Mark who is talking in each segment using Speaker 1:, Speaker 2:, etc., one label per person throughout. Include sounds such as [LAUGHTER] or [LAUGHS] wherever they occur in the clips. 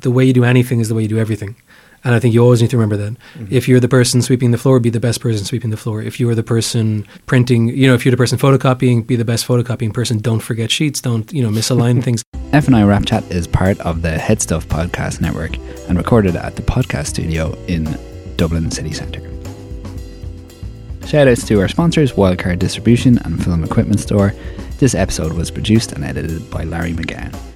Speaker 1: the way you do anything is the way you do everything. And I think you always need to remember that.
Speaker 2: Mm-hmm.
Speaker 1: If you're the person sweeping the floor, be the best person sweeping the floor. If you're the person printing, you know, if you're the person photocopying, be the best photocopying person. Don't forget sheets. Don't, you know, misalign [LAUGHS] things.
Speaker 2: FNI Rap Chat is part of the Headstuff Podcast Network and recorded at the podcast studio in Dublin City Centre. Shoutouts to our sponsors, Wildcard Distribution and Film Equipment Store. This episode was produced and edited by Larry McGowan.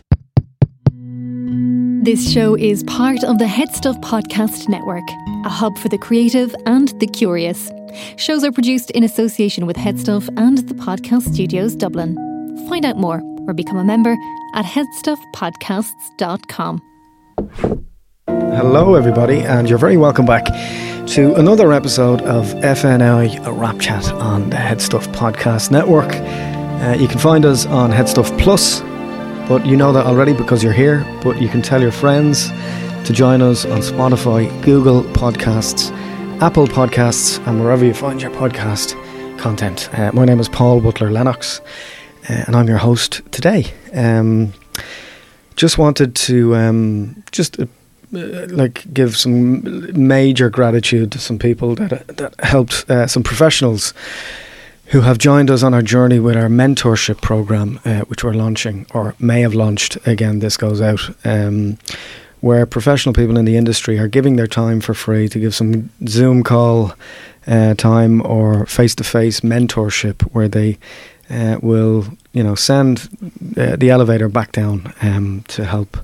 Speaker 3: This show is part of the Headstuff Podcast Network, a hub for the creative and the curious. Shows are produced in association with Headstuff and the Podcast Studios Dublin. Find out more or become a member at headstuffpodcasts.com.
Speaker 4: Hello, everybody, and you're very welcome back to another episode of FNI a Rap Chat on the Headstuff Podcast Network. Uh, you can find us on Headstuff Plus, but you know that already because you're here. But you can tell your friends to join us on Spotify, Google Podcasts, Apple Podcasts, and wherever you find your podcast content. Uh, my name is Paul Butler Lennox, uh, and I'm your host today. Um, just wanted to um, just uh, uh, like give some major gratitude to some people that that helped uh, some professionals who have joined us on our journey with our mentorship program, uh, which we're launching or may have launched. Again, this goes out. Um, where professional people in the industry are giving their time for free to give some Zoom call uh, time or face to face mentorship where they uh, will, you know, send uh, the elevator back down um, to help,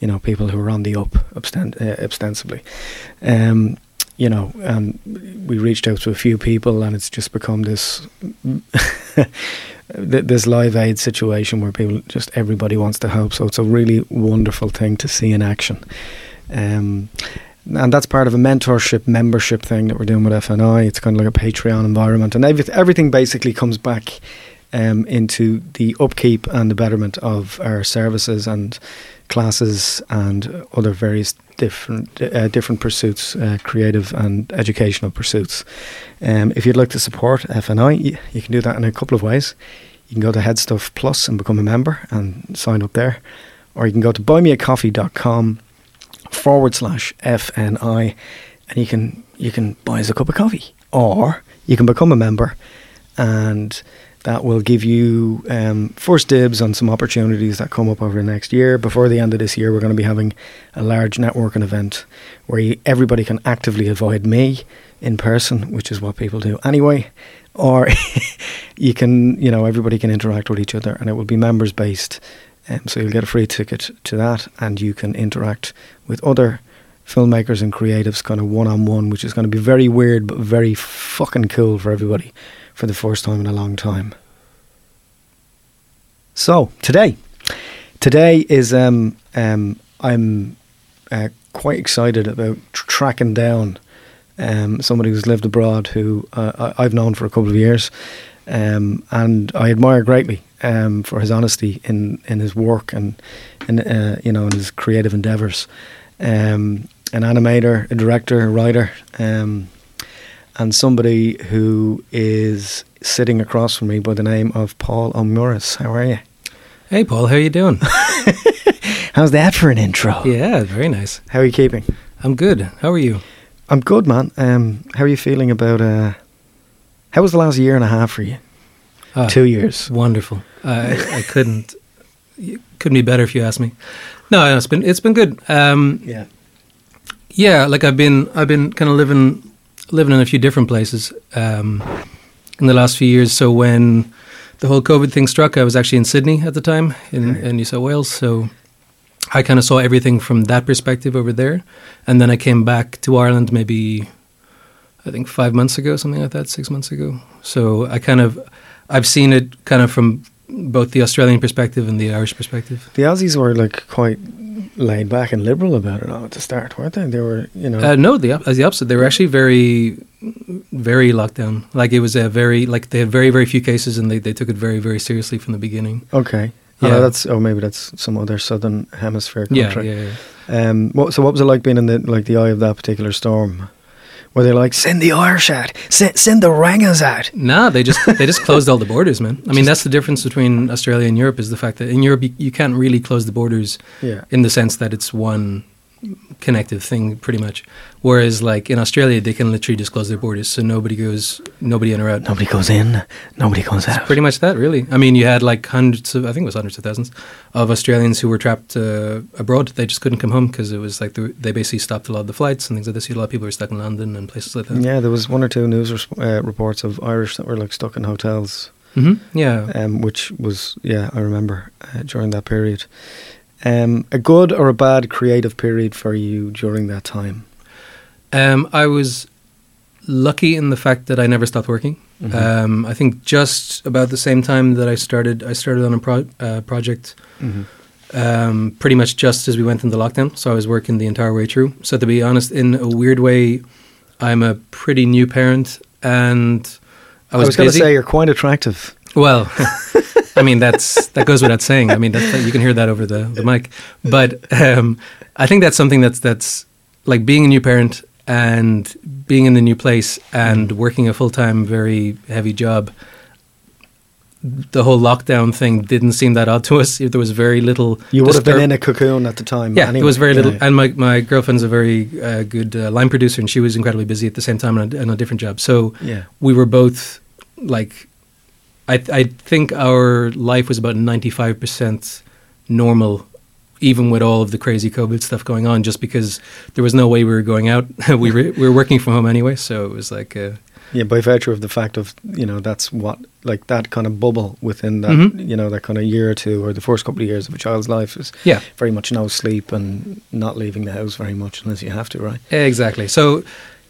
Speaker 4: you know, people who are on the up uh, ostensibly. Um, you know, and we reached out to a few people, and it's just become this [LAUGHS] this live aid situation where people just everybody wants to help. So it's a really wonderful thing to see in action. Um, and that's part of a mentorship membership thing that we're doing with FNI. It's kind of like a Patreon environment, and everything basically comes back um, into the upkeep and the betterment of our services and classes and other various different uh, different pursuits, uh, creative and educational pursuits. Um, if you'd like to support FNI, you, can do that in a couple of ways. You can go to Headstuff Plus and become a member and sign up there, or you can go to buymeacoffee.com forward slash FNI, and you can you can buy us a cup of coffee, or you can become a member, and that will give you um, first dibs on some opportunities that come up over the next year. Before the end of this year, we're going to be having a large networking event where you, everybody can actively avoid me in person, which is what people do anyway. Or [LAUGHS] you can, you know, everybody can interact with each other, and it will be members based. Um, so you'll get a free ticket to that, and you can interact with other filmmakers and creatives, kind of one on one, which is going to be very weird but very fucking cool for everybody for the first time in a long time. So today, today is um, um, I'm uh, quite excited about tr- tracking down um, somebody who's lived abroad who uh, I- I've known for a couple of years, um, and I admire greatly um, for his honesty in, in his work and uh, you know in his creative endeavors. Um, an animator, a director, a writer, and somebody who is sitting across from me by the name of Paul Ó Muiris. How are you?
Speaker 1: Hey, Paul, how are you doing? [LAUGHS]
Speaker 4: How's that for an intro?
Speaker 1: yeah, very nice.
Speaker 4: How are you keeping?
Speaker 1: I'm good. How are you?
Speaker 4: I'm good, man. Um, how are you feeling about? Uh, how was the last year and a half for you?
Speaker 1: Ah,
Speaker 4: Two years.
Speaker 1: Wonderful. I, I couldn't couldn't be better if you asked me. No, it's been it's been good. Um,
Speaker 4: Yeah.
Speaker 1: yeah, like I've been I've been kind of living living in a few different places um, in the last few years. So when the whole COVID thing struck, I was actually in Sydney at the time in, in New South Wales. So I kind of saw everything from that perspective over there, and then I came back to Ireland maybe I think five months ago, something like that, six months ago. So I kind of I've seen it kind of from both the Australian perspective and the Irish perspective.
Speaker 4: The Aussies were like quite laid back and liberal about it all at the start, weren't they? They were, you know.
Speaker 1: Uh, no, the as the opposite. They were actually very, very locked down. Like it was a very like they had very very few cases, and they, they took it very very seriously from the beginning.
Speaker 4: okay. Oh,
Speaker 1: Yeah.
Speaker 4: that's oh maybe that's some other southern hemisphere
Speaker 1: Yeah,
Speaker 4: country.
Speaker 1: yeah, yeah.
Speaker 4: Um. What, so what was it like being in the like the eye of that particular storm? Were they like send the Irish out, send send the Rangas out?
Speaker 1: Nah, they just they just [LAUGHS] closed all the borders, man. I mean, that's the difference between Australia and Europe is the fact that in Europe you, you can't really close the borders
Speaker 4: Yeah.
Speaker 1: in the sense that it's one connective thing, pretty much. Whereas, like in Australia, they can literally just close their borders, so nobody goes, nobody in or out.
Speaker 4: Nobody goes in, nobody goes out.
Speaker 1: Pretty much that, really. I mean, you had like hundreds of, I think it was hundreds of thousands of Australians who were trapped uh, abroad. They just couldn't come home because it was like the, they basically stopped a lot of the flights and things like this. A lot of people were stuck in London and places like that.
Speaker 4: Yeah, there was one or two news res- uh, reports of Irish that were like stuck in hotels,
Speaker 1: hmm Yeah.
Speaker 4: um, which was yeah, I remember uh, during that period. Um, a good or a bad creative period for you during that time?
Speaker 1: Um, I was lucky in the fact that I never stopped working.
Speaker 4: Mhm.
Speaker 1: Um, I think just about the same time that I started, I started on a pro- uh, project
Speaker 4: Mhm.
Speaker 1: um, pretty much just as we went into lockdown. So I was working the entire way through. So to be honest, in a weird way, I'm a pretty new parent, and I
Speaker 4: I
Speaker 1: was,
Speaker 4: was, going to say you're quite attractive.
Speaker 1: Well, [LAUGHS] [LAUGHS] I mean that's that goes without saying. I mean you can hear that over the, the mic, but um, I think that's something that's that's like being a new parent and being in a new place and working a full time, very heavy job. The whole lockdown thing didn't seem that odd to us. There was very little.
Speaker 4: You would have been in a cocoon at the time.
Speaker 1: yeah,
Speaker 4: anyway.
Speaker 1: there was very little.
Speaker 4: Yeah.
Speaker 1: And my, my girlfriend's a very uh, good uh, line producer, and she was incredibly busy at the same time on a, on a different job. So
Speaker 4: yeah.
Speaker 1: we were both like, I I think our life was about ninety five percent normal, even with all of the crazy COVID stuff going on. Just because there was no way we were going out, [LAUGHS] we were we were working from home anyway. So it was like, uh,
Speaker 4: Yeah, by virtue of the fact of you know that's what like that kind of bubble within that
Speaker 1: Mhm.
Speaker 4: you know that kind of year or two or the first couple of years of a child's life is
Speaker 1: yeah,
Speaker 4: very much no sleep and not leaving the house very much unless you have to, right?
Speaker 1: Exactly. So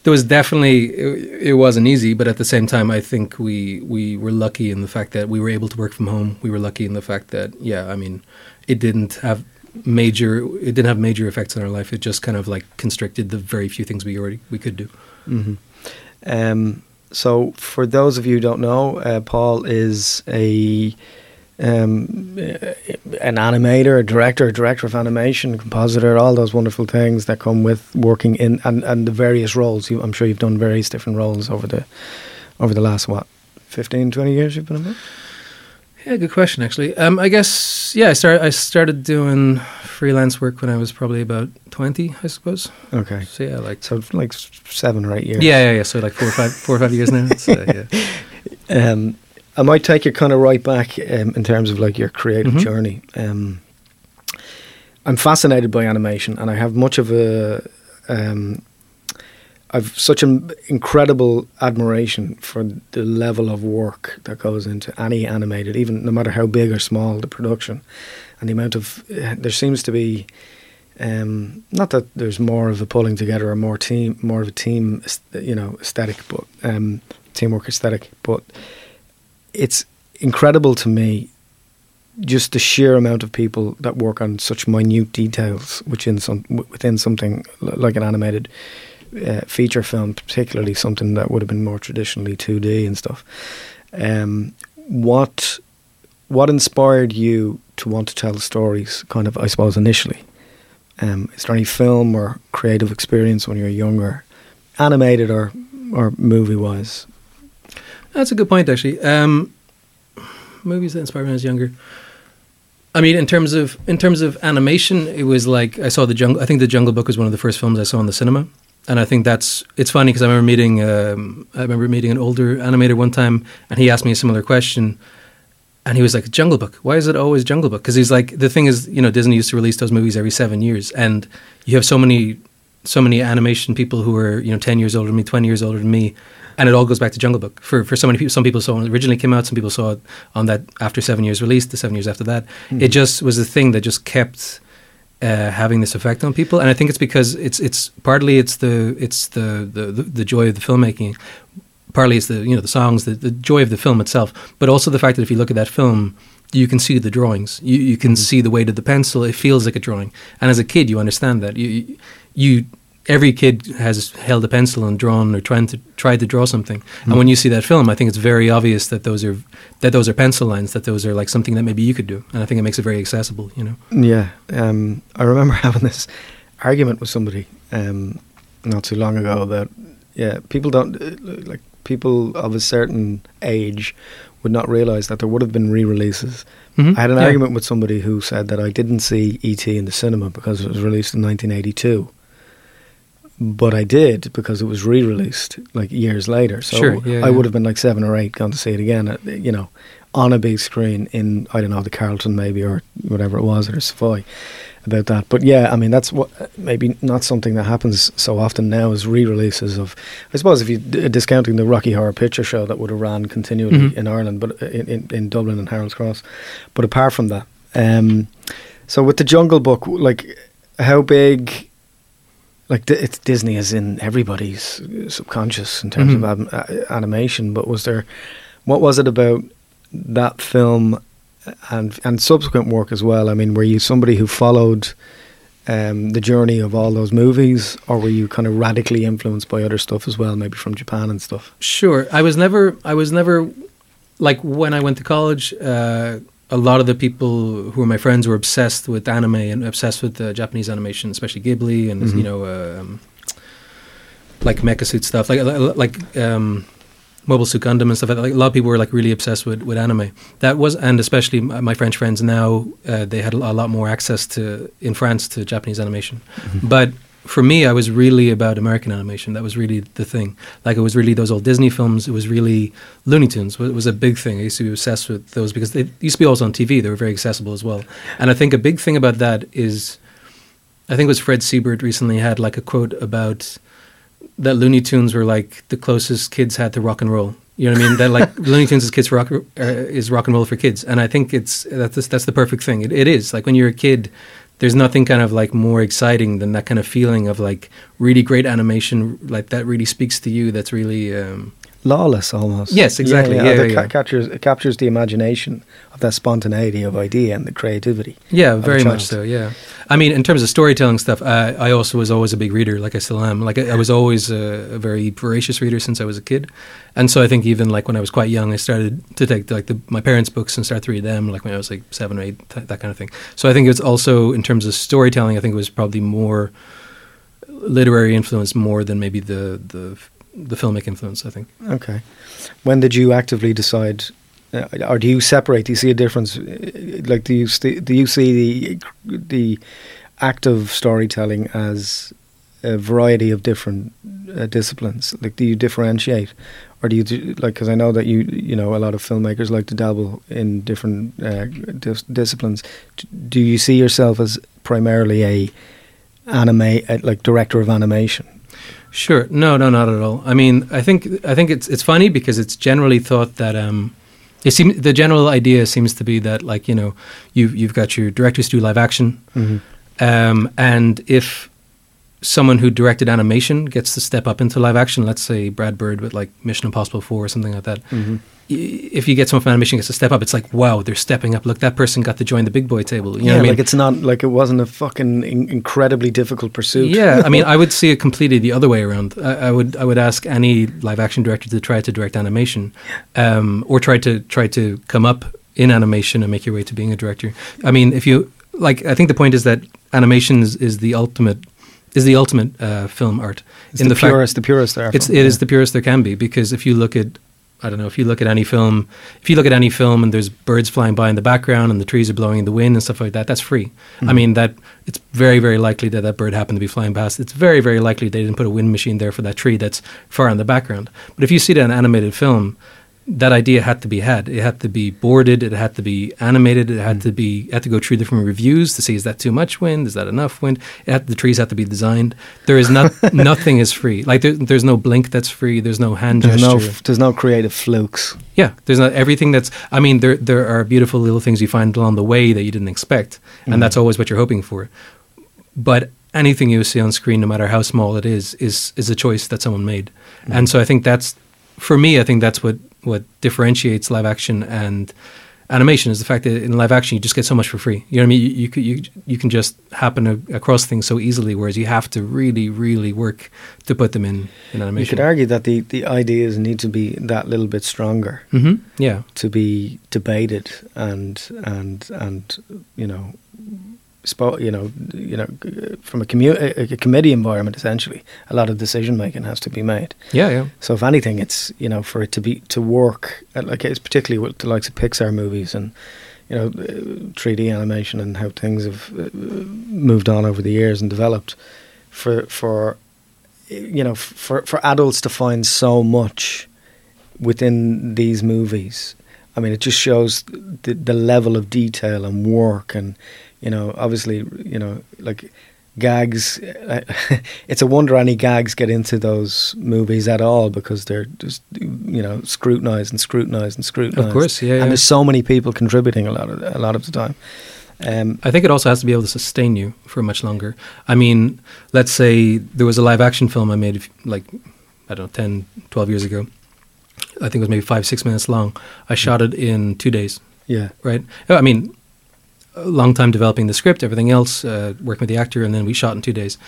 Speaker 1: there was definitely it, it wasn't easy, but at the same time, I think we we were lucky in the fact that we were able to work from home. We were lucky in the fact that yeah, I mean, it didn't have major it didn't have major effects on our life. It just kind of like constricted the very few things we already we could do.
Speaker 4: hmm Um, so, for those of you who don't know, uh, Paul is a um, an animator, a director, a director of animation, compositor, all those wonderful things that come with working in and, and the various roles. You, I'm sure you've done various different roles over the over the last what 15, 20 years you've been in.
Speaker 1: Yeah, good question actually. Um, I guess yeah, I started I started doing freelance work when I was probably about twenty, I suppose.
Speaker 4: Okay,
Speaker 1: So yeah, like
Speaker 4: so like seven or eight years.
Speaker 1: yeah, yeah, yeah. So like four or five four or five years now. So, yeah. [LAUGHS]
Speaker 4: Um, I might take you kind of right back um, in terms of like your creative
Speaker 1: Mhm.
Speaker 4: journey. Um, I'm fascinated by animation, and I have much of a. Um, I've such an incredible admiration for the level of work that goes into any animated, even no matter how big or small the production, and the amount of. Uh, there seems to be. Um, not that there's more of a pulling together or more team, more of a team, you know, aesthetic, but um, teamwork aesthetic. But it's incredible to me just the sheer amount of people that work on such minute details within some within something like an animated uh, feature film, particularly something that would have been more traditionally 2D and stuff. Um, what what inspired you to want to tell stories? Kind of, I suppose, initially. Um, is there any film or creative experience when you were younger, animated or or movie wise?
Speaker 1: That's a good point, actually. Um, movies that inspired me when I was younger. I mean, in terms of in terms of animation, it was like I saw the jungle. I think the Jungle Book was one of the first films I saw in the cinema, and I think that's it's funny because I remember meeting um, I remember meeting an older animator one time, and he asked me a similar question, and he was like, "Jungle Book? Why is it always Jungle Book?" Because he's like, the thing is, you know, Disney used to release those movies every seven years, and you have so many so many animation people who are you know ten years older than me, twenty years older than me, and it all goes back to Jungle Book. For for so many people, some people saw it originally came out, some people saw it on that after seven years release, the seven years after that. It just was a thing that just kept uh, having this effect on people, and I think it's because it's it's partly it's the it's the the, the, the joy of the filmmaking, partly it's the you know the songs, the, the joy of the film itself, but also the fact that if you look at that film. You can see the drawings. You, you can see the weight of the pencil. It feels like a drawing. And as a kid, you understand that. You, you every kid has held a pencil and drawn or trying to try to draw something. And when you see that film, I think it's very obvious that those are that those are pencil lines. That those are like something that maybe you could do. And I think it makes it very accessible. You know.
Speaker 4: Yeah, um, I remember [LAUGHS] having this argument with somebody um, not too long ago that yeah, people don't uh, like people of a certain age would not realize that there would have been re-releases.
Speaker 1: Mhm.
Speaker 4: I had an
Speaker 1: Yeah.
Speaker 4: argument with somebody who said that I didn't see ET in the cinema because it was released in 1982. But I did because it was re-released like years later. So
Speaker 1: Sure, yeah,
Speaker 4: I
Speaker 1: yeah.
Speaker 4: would have been like seven or eight, gone to see it again. uh, You know, on a big screen in I don't know the Carlton maybe or whatever it was or Savoy about that. But yeah, I mean that's what maybe not something that happens so often now is re-releases of. I suppose if you d- discounting the Rocky Horror Picture Show that would have ran continually
Speaker 1: Mhm.
Speaker 4: in Ireland, but uh, in, in, in Dublin and Harold's Cross. But apart from that, um, so with the Jungle Book, like how big. Like it's Disney is in everybody's subconscious in terms
Speaker 1: Mhm.
Speaker 4: of uh, animation, but was there, what was it about that film and and subsequent work as well? I mean, were you somebody who followed um, the journey of all those movies, or were you kind of radically influenced by other stuff as well, maybe from Japan and stuff?
Speaker 1: Sure. I was never. I was never like when I went to college. Uh, a lot of the people who were my friends were obsessed with anime and obsessed with uh, Japanese animation, especially Ghibli and
Speaker 4: Mhm.
Speaker 1: you know, um, like mecha suit stuff, like like um, Mobile Suit Gundam and stuff. Like a lot of people were like really obsessed with, with anime. That was, and especially my French friends now, uh, they had a lot more access to in France to Japanese animation. But for me, I was really about American animation. That was really the thing. Like it was really those old Disney films. It was really Looney Tunes. It was a big thing. I used to be obsessed with those because they used to be also on TV. They were very accessible as well. And I think a big thing about that is, I think it was Fred Seibert recently had like a quote about that Looney Tunes were like the closest kids had to rock and roll. You know what I mean? That like [LAUGHS] Looney Tunes is kids rock uh, is rock and roll for kids, and I think it's that's that's the perfect thing. It, it is like when you're a kid, there's nothing kind of like more exciting than that kind of feeling of like really great animation, like that really speaks to you. That's really um,
Speaker 4: Lawless, almost.
Speaker 1: Yes, exactly. Yeah, yeah,
Speaker 4: ca-
Speaker 1: yeah.
Speaker 4: captures it captures the imagination of that spontaneity of idea and the creativity.
Speaker 1: Yeah, very much so. Yeah, I mean, in terms of storytelling stuff, I, I also was always a big reader, like I still am. Like I, I was always a, a very voracious reader since I was a kid, and so I think even like when I was quite young, I started to take like the, my parents' books and start to read them, like when I was like seven or eight, th- that kind of thing. So I think it's also in terms of storytelling, I think it was probably more literary influence more than maybe the the the filmic influence. I think.
Speaker 4: Okay. When did you actively decide, uh, or do you separate? Do you see a difference? uh, Like, do you st- do you see the the act of storytelling as a variety of different uh, disciplines? Like, do you differentiate, or do you do, like? Because I know that you you know a lot of filmmakers like to dabble in different uh, dis- disciplines. Do you see yourself as primarily a anime, uh, like director of animation?
Speaker 1: Sure. No, no, not at all. I mean, I think I think it's it's funny because it's generally thought that um, it seems the general idea seems to be that like you know you've you've got your directors do live action,
Speaker 4: Mm-hmm.
Speaker 1: um, and if someone who directed animation gets to step up into live action, let's say Brad Bird with like Mission Impossible Four or something like that.
Speaker 4: Mm-hmm.
Speaker 1: If you get someone from animation gets to step up, it's like wow, they're stepping up. Look, that person got to join the big boy table. You know
Speaker 4: yeah,
Speaker 1: I mean?
Speaker 4: like it's not like it wasn't a fucking in- incredibly difficult pursuit.
Speaker 1: Yeah, I mean, [LAUGHS] I would see it completely the other way around. I, I would, I would ask any live action director to try to direct animation, um, or try to try to come up in animation and make your way to being a director. I mean, if you like, I think the point is that animation is, is the ultimate is the ultimate uh, film art.
Speaker 4: it's the,
Speaker 1: fact-
Speaker 4: purest, the purest there.
Speaker 1: it's it is the purest there can be because if you look at I don't know if you look at any film if you look at any film and there's birds flying by in the background and the trees are blowing in the wind and stuff like that that's free. I
Speaker 4: Mhm.
Speaker 1: mean that it's very very likely that that bird happened to be flying past. It's very very likely they didn't put a wind machine there for that tree that's far in the background. But if you see it in an animated film that idea had to be had. It had to be boarded. It had to be animated. It had mm. to be had to go through different reviews to see is that too much wind? Is that enough wind? It had, the trees had to be designed. There is not [LAUGHS] nothing is free. Like there, there's no blink that's free. There's no hand
Speaker 4: There's no,
Speaker 1: gesture.
Speaker 4: there's no creative flukes.
Speaker 1: yeah, there's not everything that's. I mean, there there are beautiful little things you find along the way that you didn't expect, and that's mm. always what you're hoping for. But anything you see on screen, no matter how small it is, is is a choice that someone made, and mm. so I think that's for me. I think that's what what differentiates live action and animation is the fact that in live action you just get so much for free. You know what I mean? You you, you, you can just happen across things so easily, whereas you have to really really work to put them in in animation.
Speaker 4: You could argue that the, the ideas need to be that little bit stronger
Speaker 1: hmm Yeah.
Speaker 4: to be debated and and and you know spo- you know, you know, from a, commu- a, a committee environment, essentially, a lot of decision making has to be made.
Speaker 1: Yeah, yeah.
Speaker 4: So if anything, it's you know for it to be to work uh, like it's particularly with the likes of Pixar movies and you know three D animation and how things have uh, moved on over the years and developed for for you know for for adults to find so much within these movies. I mean, it just shows the the level of detail and work and you know obviously you know like gags. Uh, [LAUGHS] it's a wonder any gags get into those movies at all because they're just you know scrutinized and scrutinized and scrutinized.
Speaker 1: Of course, yeah,
Speaker 4: And
Speaker 1: yeah.
Speaker 4: there's so many people contributing a lot of a lot of the time. Um,
Speaker 1: I think it also has to be able to sustain you for much longer. I mean, let's say there was a live action film I made, like, I don't know, 10, 12 years ago. I think it was maybe five, six minutes long. I shot it in two days,
Speaker 4: yeah,
Speaker 1: right? I mean, a long time developing the script, everything else, uh, working with the actor, and then we shot in two days.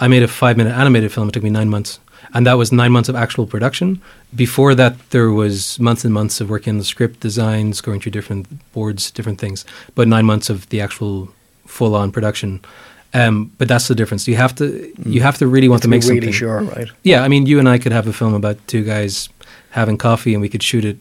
Speaker 1: I made a five minute animated film. It took me nine months. And that was nine months of actual production. Before that, there was months and months of working on the script, designs, going through different boards, different things. But nine months of the actual full on production. Um, but that's the difference. You have to you have to really want to make
Speaker 4: really
Speaker 1: something.
Speaker 4: sure, right?
Speaker 1: Yeah, I mean, you and I could have a film about two guys having coffee, and we could shoot it.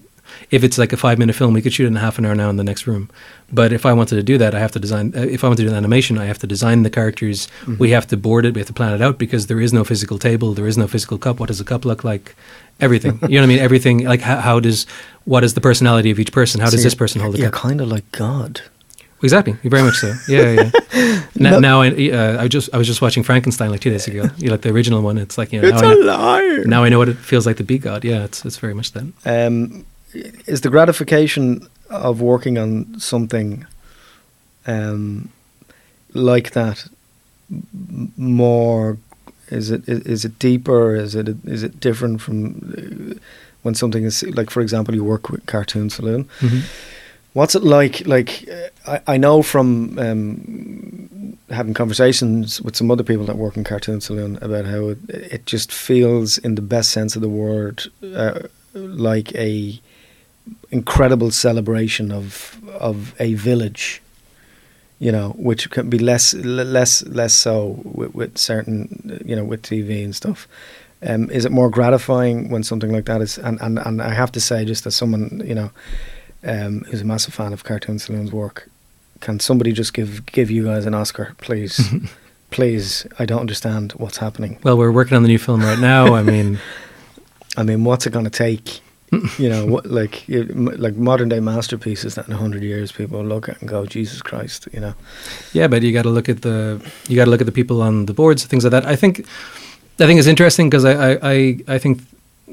Speaker 1: If it's like a five minute film, we could shoot it in half an hour now in the next room. But if I wanted to do that, I have to design. Uh, if I want to do an animation, I have to design the characters.
Speaker 4: Mm-hmm.
Speaker 1: We have to board it. We have to plan it out because there is no physical table. There is no physical cup. What does a cup look like? Everything. [LAUGHS] you know what I mean? Everything. Like how, how does what is the personality of each person? How
Speaker 4: So
Speaker 1: does this person hold the
Speaker 4: You're
Speaker 1: cup?
Speaker 4: kind of like God.
Speaker 1: Exactly. Very much so. Yeah, yeah. [LAUGHS] now,
Speaker 4: No.
Speaker 1: now I, uh, I just I was just watching Frankenstein like two days ago. You know, like the original one. It's like you know.
Speaker 4: It's
Speaker 1: now,
Speaker 4: a
Speaker 1: I know,
Speaker 4: liar.
Speaker 1: now I know what it feels like to be God. Yeah, it's it's very much that.
Speaker 4: Um, is the gratification of working on something um, like that more? Is it is, is it deeper? Is it is it different from uh, when something is like, for example, you work with Cartoon Saloon? What's it like? Like uh, I, I know from um, having conversations with some other people that work in Cartoon Saloon about how it, it just feels, in the best sense of the word, uh, like a incredible celebration of of a village. You know, which can be less less less so with, with certain you know with TV and stuff. Um, is it more gratifying when something like that is? And, and, and I have to say, just as someone you know um, who's a massive fan of Cartoon Saloon's work, can somebody just give give you guys an Oscar, please? [LAUGHS] please, I don't understand what's happening.
Speaker 1: Well, we're working on the new film right now. I mean, [LAUGHS]
Speaker 4: I mean, what's it going to take? you know, what, like like modern day masterpieces that in hundred years people look at and go, Jesus Christ, you know.
Speaker 1: yeah, but you got to look at the you got to look at the people on the boards, things like that. I think I think it's interesting because I, I I I think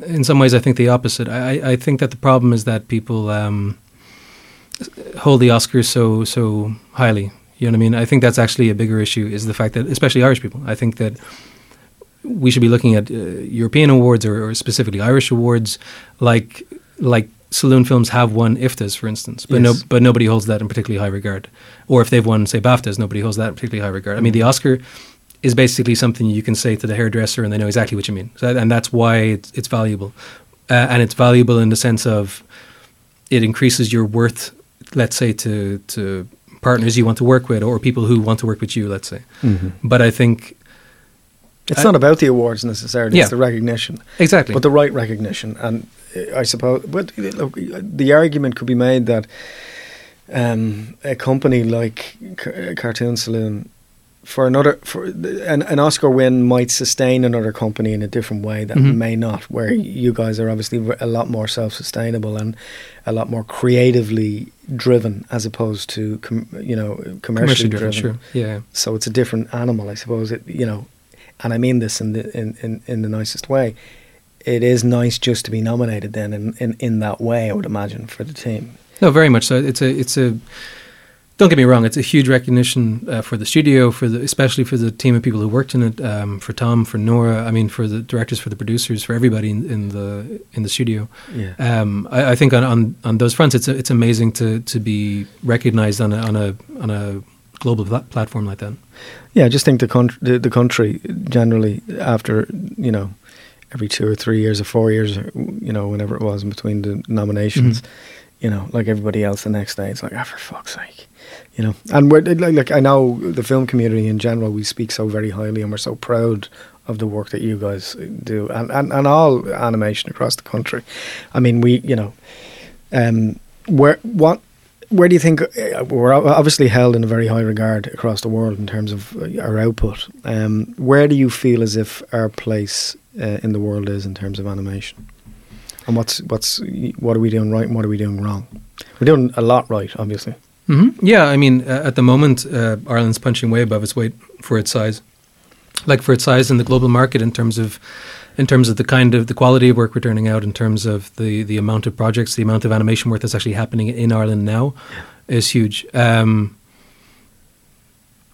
Speaker 1: in some ways I think the opposite. I I- I think that the problem is that people um, hold the Oscars so so highly. You know what I mean? I think that's actually a bigger issue is the fact that especially Irish people. I think that we should be looking at uh, European awards or, or specifically Irish awards, like like saloon films have won IFTAs, for instance, but no, but nobody holds that in particularly high regard. Or if they've won, say BAFTAs, nobody holds that in particularly high regard. I mean, the Oscar is basically something you can say to the hairdresser and they know exactly what you mean, so, and that's why it's, it's valuable, uh, and it's valuable in the sense of it increases your worth, let's say to to partners you want to work with or people who want to work with you, let's say. But I think
Speaker 4: It's
Speaker 1: I-
Speaker 4: not about the awards necessarily;
Speaker 1: Yeah.
Speaker 4: it's the recognition.
Speaker 1: exactly.
Speaker 4: but the right recognition. And uh, I suppose, but uh, look, the argument could be made that um, a company like Car- Cartoon Saloon, for another, for an, an Oscar win might sustain another company in a different way that
Speaker 1: Mhm.
Speaker 4: may not. Where you guys are obviously a lot more self-sustainable and a lot more creatively driven, as opposed to com- you know commercially,
Speaker 1: commercially driven,
Speaker 4: driven.
Speaker 1: sure. Yeah.
Speaker 4: So it's a different animal, I suppose. It you know, and I mean this in the in, in, in the nicest way. It is nice just to be nominated then in, in, in that way, I would imagine, for the team.
Speaker 1: No, very much so. It's a it's a don't get me wrong. It's a huge recognition uh, for the studio, for the especially for the team of people who worked in it. Um, for Tomm, for Nora. I mean, for the directors, for the producers, for everybody in, in the in the studio.
Speaker 4: Yeah.
Speaker 1: Um, I, I think on, on on those fronts, it's it's amazing to to be recognized on a on a on a global pla- platform like that.
Speaker 4: Yeah, I just think the, country, the the country generally after you know every two or three years or four years, or, you know, whenever it was in between the nominations,
Speaker 1: Mhm.
Speaker 4: you know, like everybody else, the next day it's like, ah, for fuck's sake, you know, and we're like, like I know the film community in general. We speak so very highly, and we're so proud of the work that you guys do, and and, and all animation across the country. I mean, we you know, um, where what. Where do you think uh, we're obviously held in a very high regard across the world in terms of uh, our output? Um, where do you feel as if our place uh, in the world is in terms of animation? And what's what's what are we doing right and what are we doing wrong? We're doing a lot right, obviously.
Speaker 1: Hmm Yeah, I mean, uh, at the moment, uh, Ireland's punching way above its weight for its size, like for its size in the global market in terms of, in terms of the kind of the quality of work we're turning out, in terms of the the amount of projects, the amount of animation work that's actually happening in Ireland now, is huge. Um,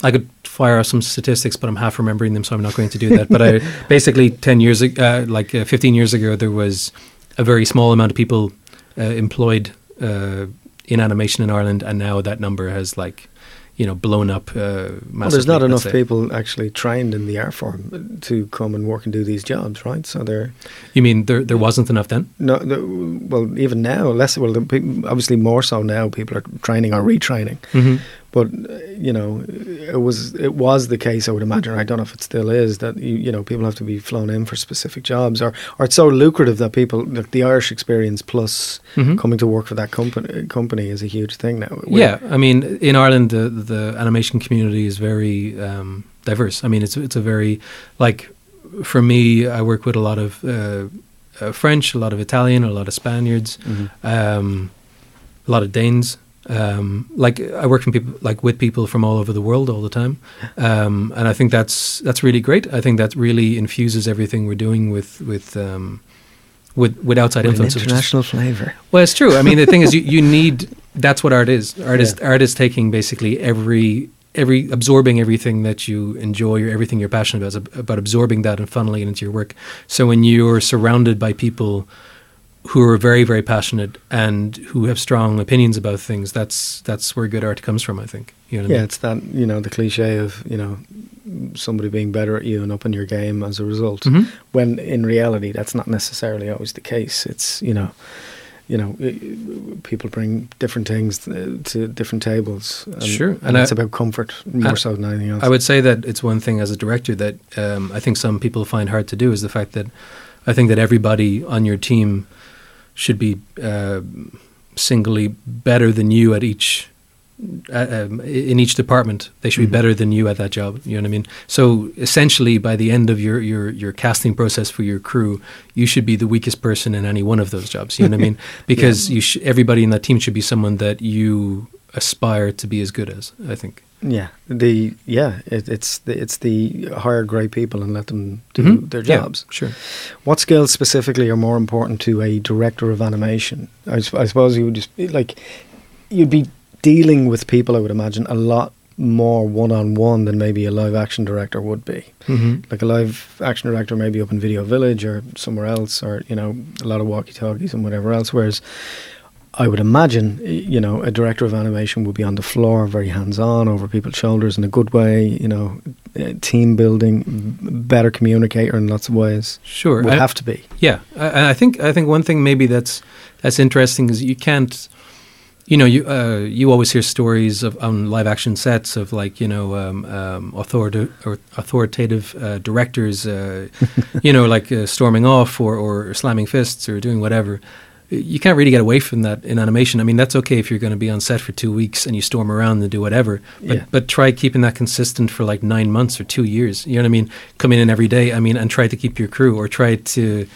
Speaker 1: I could fire off some statistics, but I'm half remembering them, so I'm not going to do that. but I [LAUGHS] basically ten years, uh, like uh, 15 years ago, there was a very small amount of people uh, employed uh, in animation in Ireland, and now that number has like, you know, blown up. Uh, massively,
Speaker 4: Well, there's not enough
Speaker 1: say.
Speaker 4: people actually trained in the art form to come and work and do these jobs, right? So they're
Speaker 1: You mean there there wasn't enough then?
Speaker 4: no, well, even now, less. Well, the, obviously more so now. People are training or retraining,
Speaker 1: Mm-hmm.
Speaker 4: But uh, you know, it was it was the case. I would imagine. I don't know if it still is that you, you know people have to be flown in for specific jobs, or or it's so lucrative that people like the Irish experience plus
Speaker 1: Mhm.
Speaker 4: coming to work for that company company is a huge thing now. We're-
Speaker 1: Yeah, I mean, in Ireland, the the animation community is very um, diverse. I mean, it's it's a very like for me, I work with a lot of uh, uh, French, a lot of Italian, a lot of Spaniards,
Speaker 4: Mhm.
Speaker 1: um, a lot of Danes. Um, like I work from people like with people from all over the world all the time, um, and I think that's that's really great. I think that really infuses everything we're doing with with um, with with outside
Speaker 4: With
Speaker 1: influences. is-
Speaker 4: international flavour.
Speaker 1: well, it's true. I mean, the thing is, you, you [LAUGHS] need. That's what art is. Art is art is taking basically every every absorbing everything that you enjoy or everything you're passionate about, about absorbing that and funneling it into your work. So when you're surrounded by people who are very very passionate and who have strong opinions about things, that's that's where good art comes from. I think. You know what I
Speaker 4: Yeah,
Speaker 1: mean?
Speaker 4: it's that you know the cliche of you know somebody being better at you and upping your game as a result.
Speaker 1: Mhm.
Speaker 4: When in reality, that's not necessarily always the case. It's you know, you know, i- i- people bring different things to, to different tables. And,
Speaker 1: Sure,
Speaker 4: and,
Speaker 1: and
Speaker 4: it's
Speaker 1: I-
Speaker 4: about comfort more
Speaker 1: and
Speaker 4: so than anything else.
Speaker 1: I would say that it's one thing as a director that um, I think some people find hard to do is the fact that I think that everybody on your team should be uh, singly better than you at each. Uh, um, in each department, they should
Speaker 4: Mhm.
Speaker 1: be better than you at that job. You know what I mean? So essentially, by the end of your, your, your casting process for your crew, you should be the weakest person in any one of those jobs. You know what I mean? [LAUGHS] Because you sh- everybody in that team should be someone that you aspire to be as good as. I think.
Speaker 4: Yeah, the yeah, it, it's the, it's the hire great people and let them do
Speaker 1: Mhm.
Speaker 4: their
Speaker 1: Yeah,
Speaker 4: jobs.
Speaker 1: sure.
Speaker 4: What skills specifically are more important to a director of animation? I suppose you would just be like you'd be dealing with people. I would imagine a lot more one on one than maybe a live action director would be.
Speaker 1: hmm
Speaker 4: Like a live action director, maybe up in Video Village or somewhere else, or you know, a lot of walkie talkies and whatever else. Whereas I would imagine, you know, a director of animation would be on the floor, very hands on, over people's shoulders in a good way. You know, uh, team building, better communicator in lots of ways.
Speaker 1: Sure.
Speaker 4: Would
Speaker 1: I-
Speaker 4: have to be.
Speaker 1: Yeah, I, I think I think one thing maybe that's that's interesting is you can't, you know, you uh, you always hear stories of on live action sets of like you know um, um, authoritative or authoritative uh, directors, uh, [LAUGHS] you know, like uh, storming off or, or slamming fists or doing whatever. You can't really get away from that in animation. I mean, that's okay if you're going to be on set for two weeks and you storm around and do whatever. But
Speaker 4: Yeah.
Speaker 1: but try keeping that consistent for like nine months or two years. You know what I mean? Coming in every day. I mean, and try to keep your crew or try to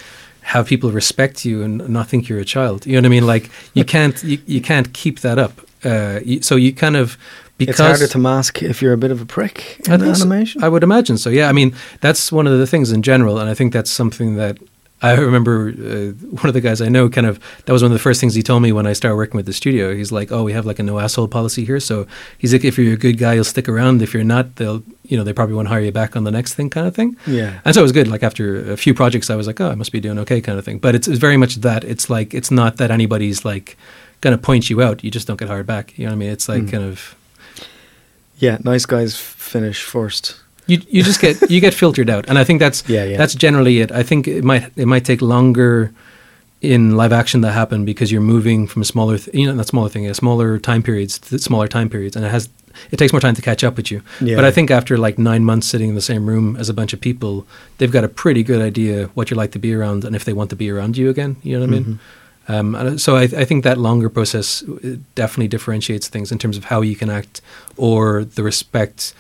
Speaker 1: have people respect you and not think you're a child. You know what I mean? Like you can't you, you can't keep that up. Uh, you, so you kind of because
Speaker 4: it's harder to mask if you're a bit of a prick
Speaker 1: I
Speaker 4: in
Speaker 1: so.
Speaker 4: animation.
Speaker 1: I would imagine so. Yeah, I mean that's one of the things in general, and I think that's something that I remember. Uh, one of the guys I know, kind of, that was one of the first things he told me when I started working with the studio. He's like, "Oh, we have like a no asshole policy here." So he's like, "If you're a good guy, you'll stick around. If you're not, they'll, you know, they probably won't hire you back on the next thing, kind of thing."
Speaker 4: yeah.
Speaker 1: And so it was good. Like after a few projects, I was like, "Oh, I must be doing okay," kind of thing. But it's, it's very much that. It's like it's not that anybody's like going to point you out. You just don't get hired back. You know what I mean? It's like
Speaker 4: Mm.
Speaker 1: kind of
Speaker 4: Yeah, nice guys finish first.
Speaker 1: You you just get you get filtered out, and I think that's
Speaker 4: Yeah, yeah.
Speaker 1: that's generally it. I think it might it might take longer in live action that happen because you're moving from a smaller, th- you know, not smaller thing, a smaller time periods to smaller time periods, and it has it takes more time to catch up with you.
Speaker 4: Yeah.
Speaker 1: But I think after like nine months sitting in the same room as a bunch of people, they've got a pretty good idea what you're like to be around and if they want to be around you again. You know what I mean? Um, so I, I think that longer process uh, definitely differentiates things in terms of how you can act or the respect,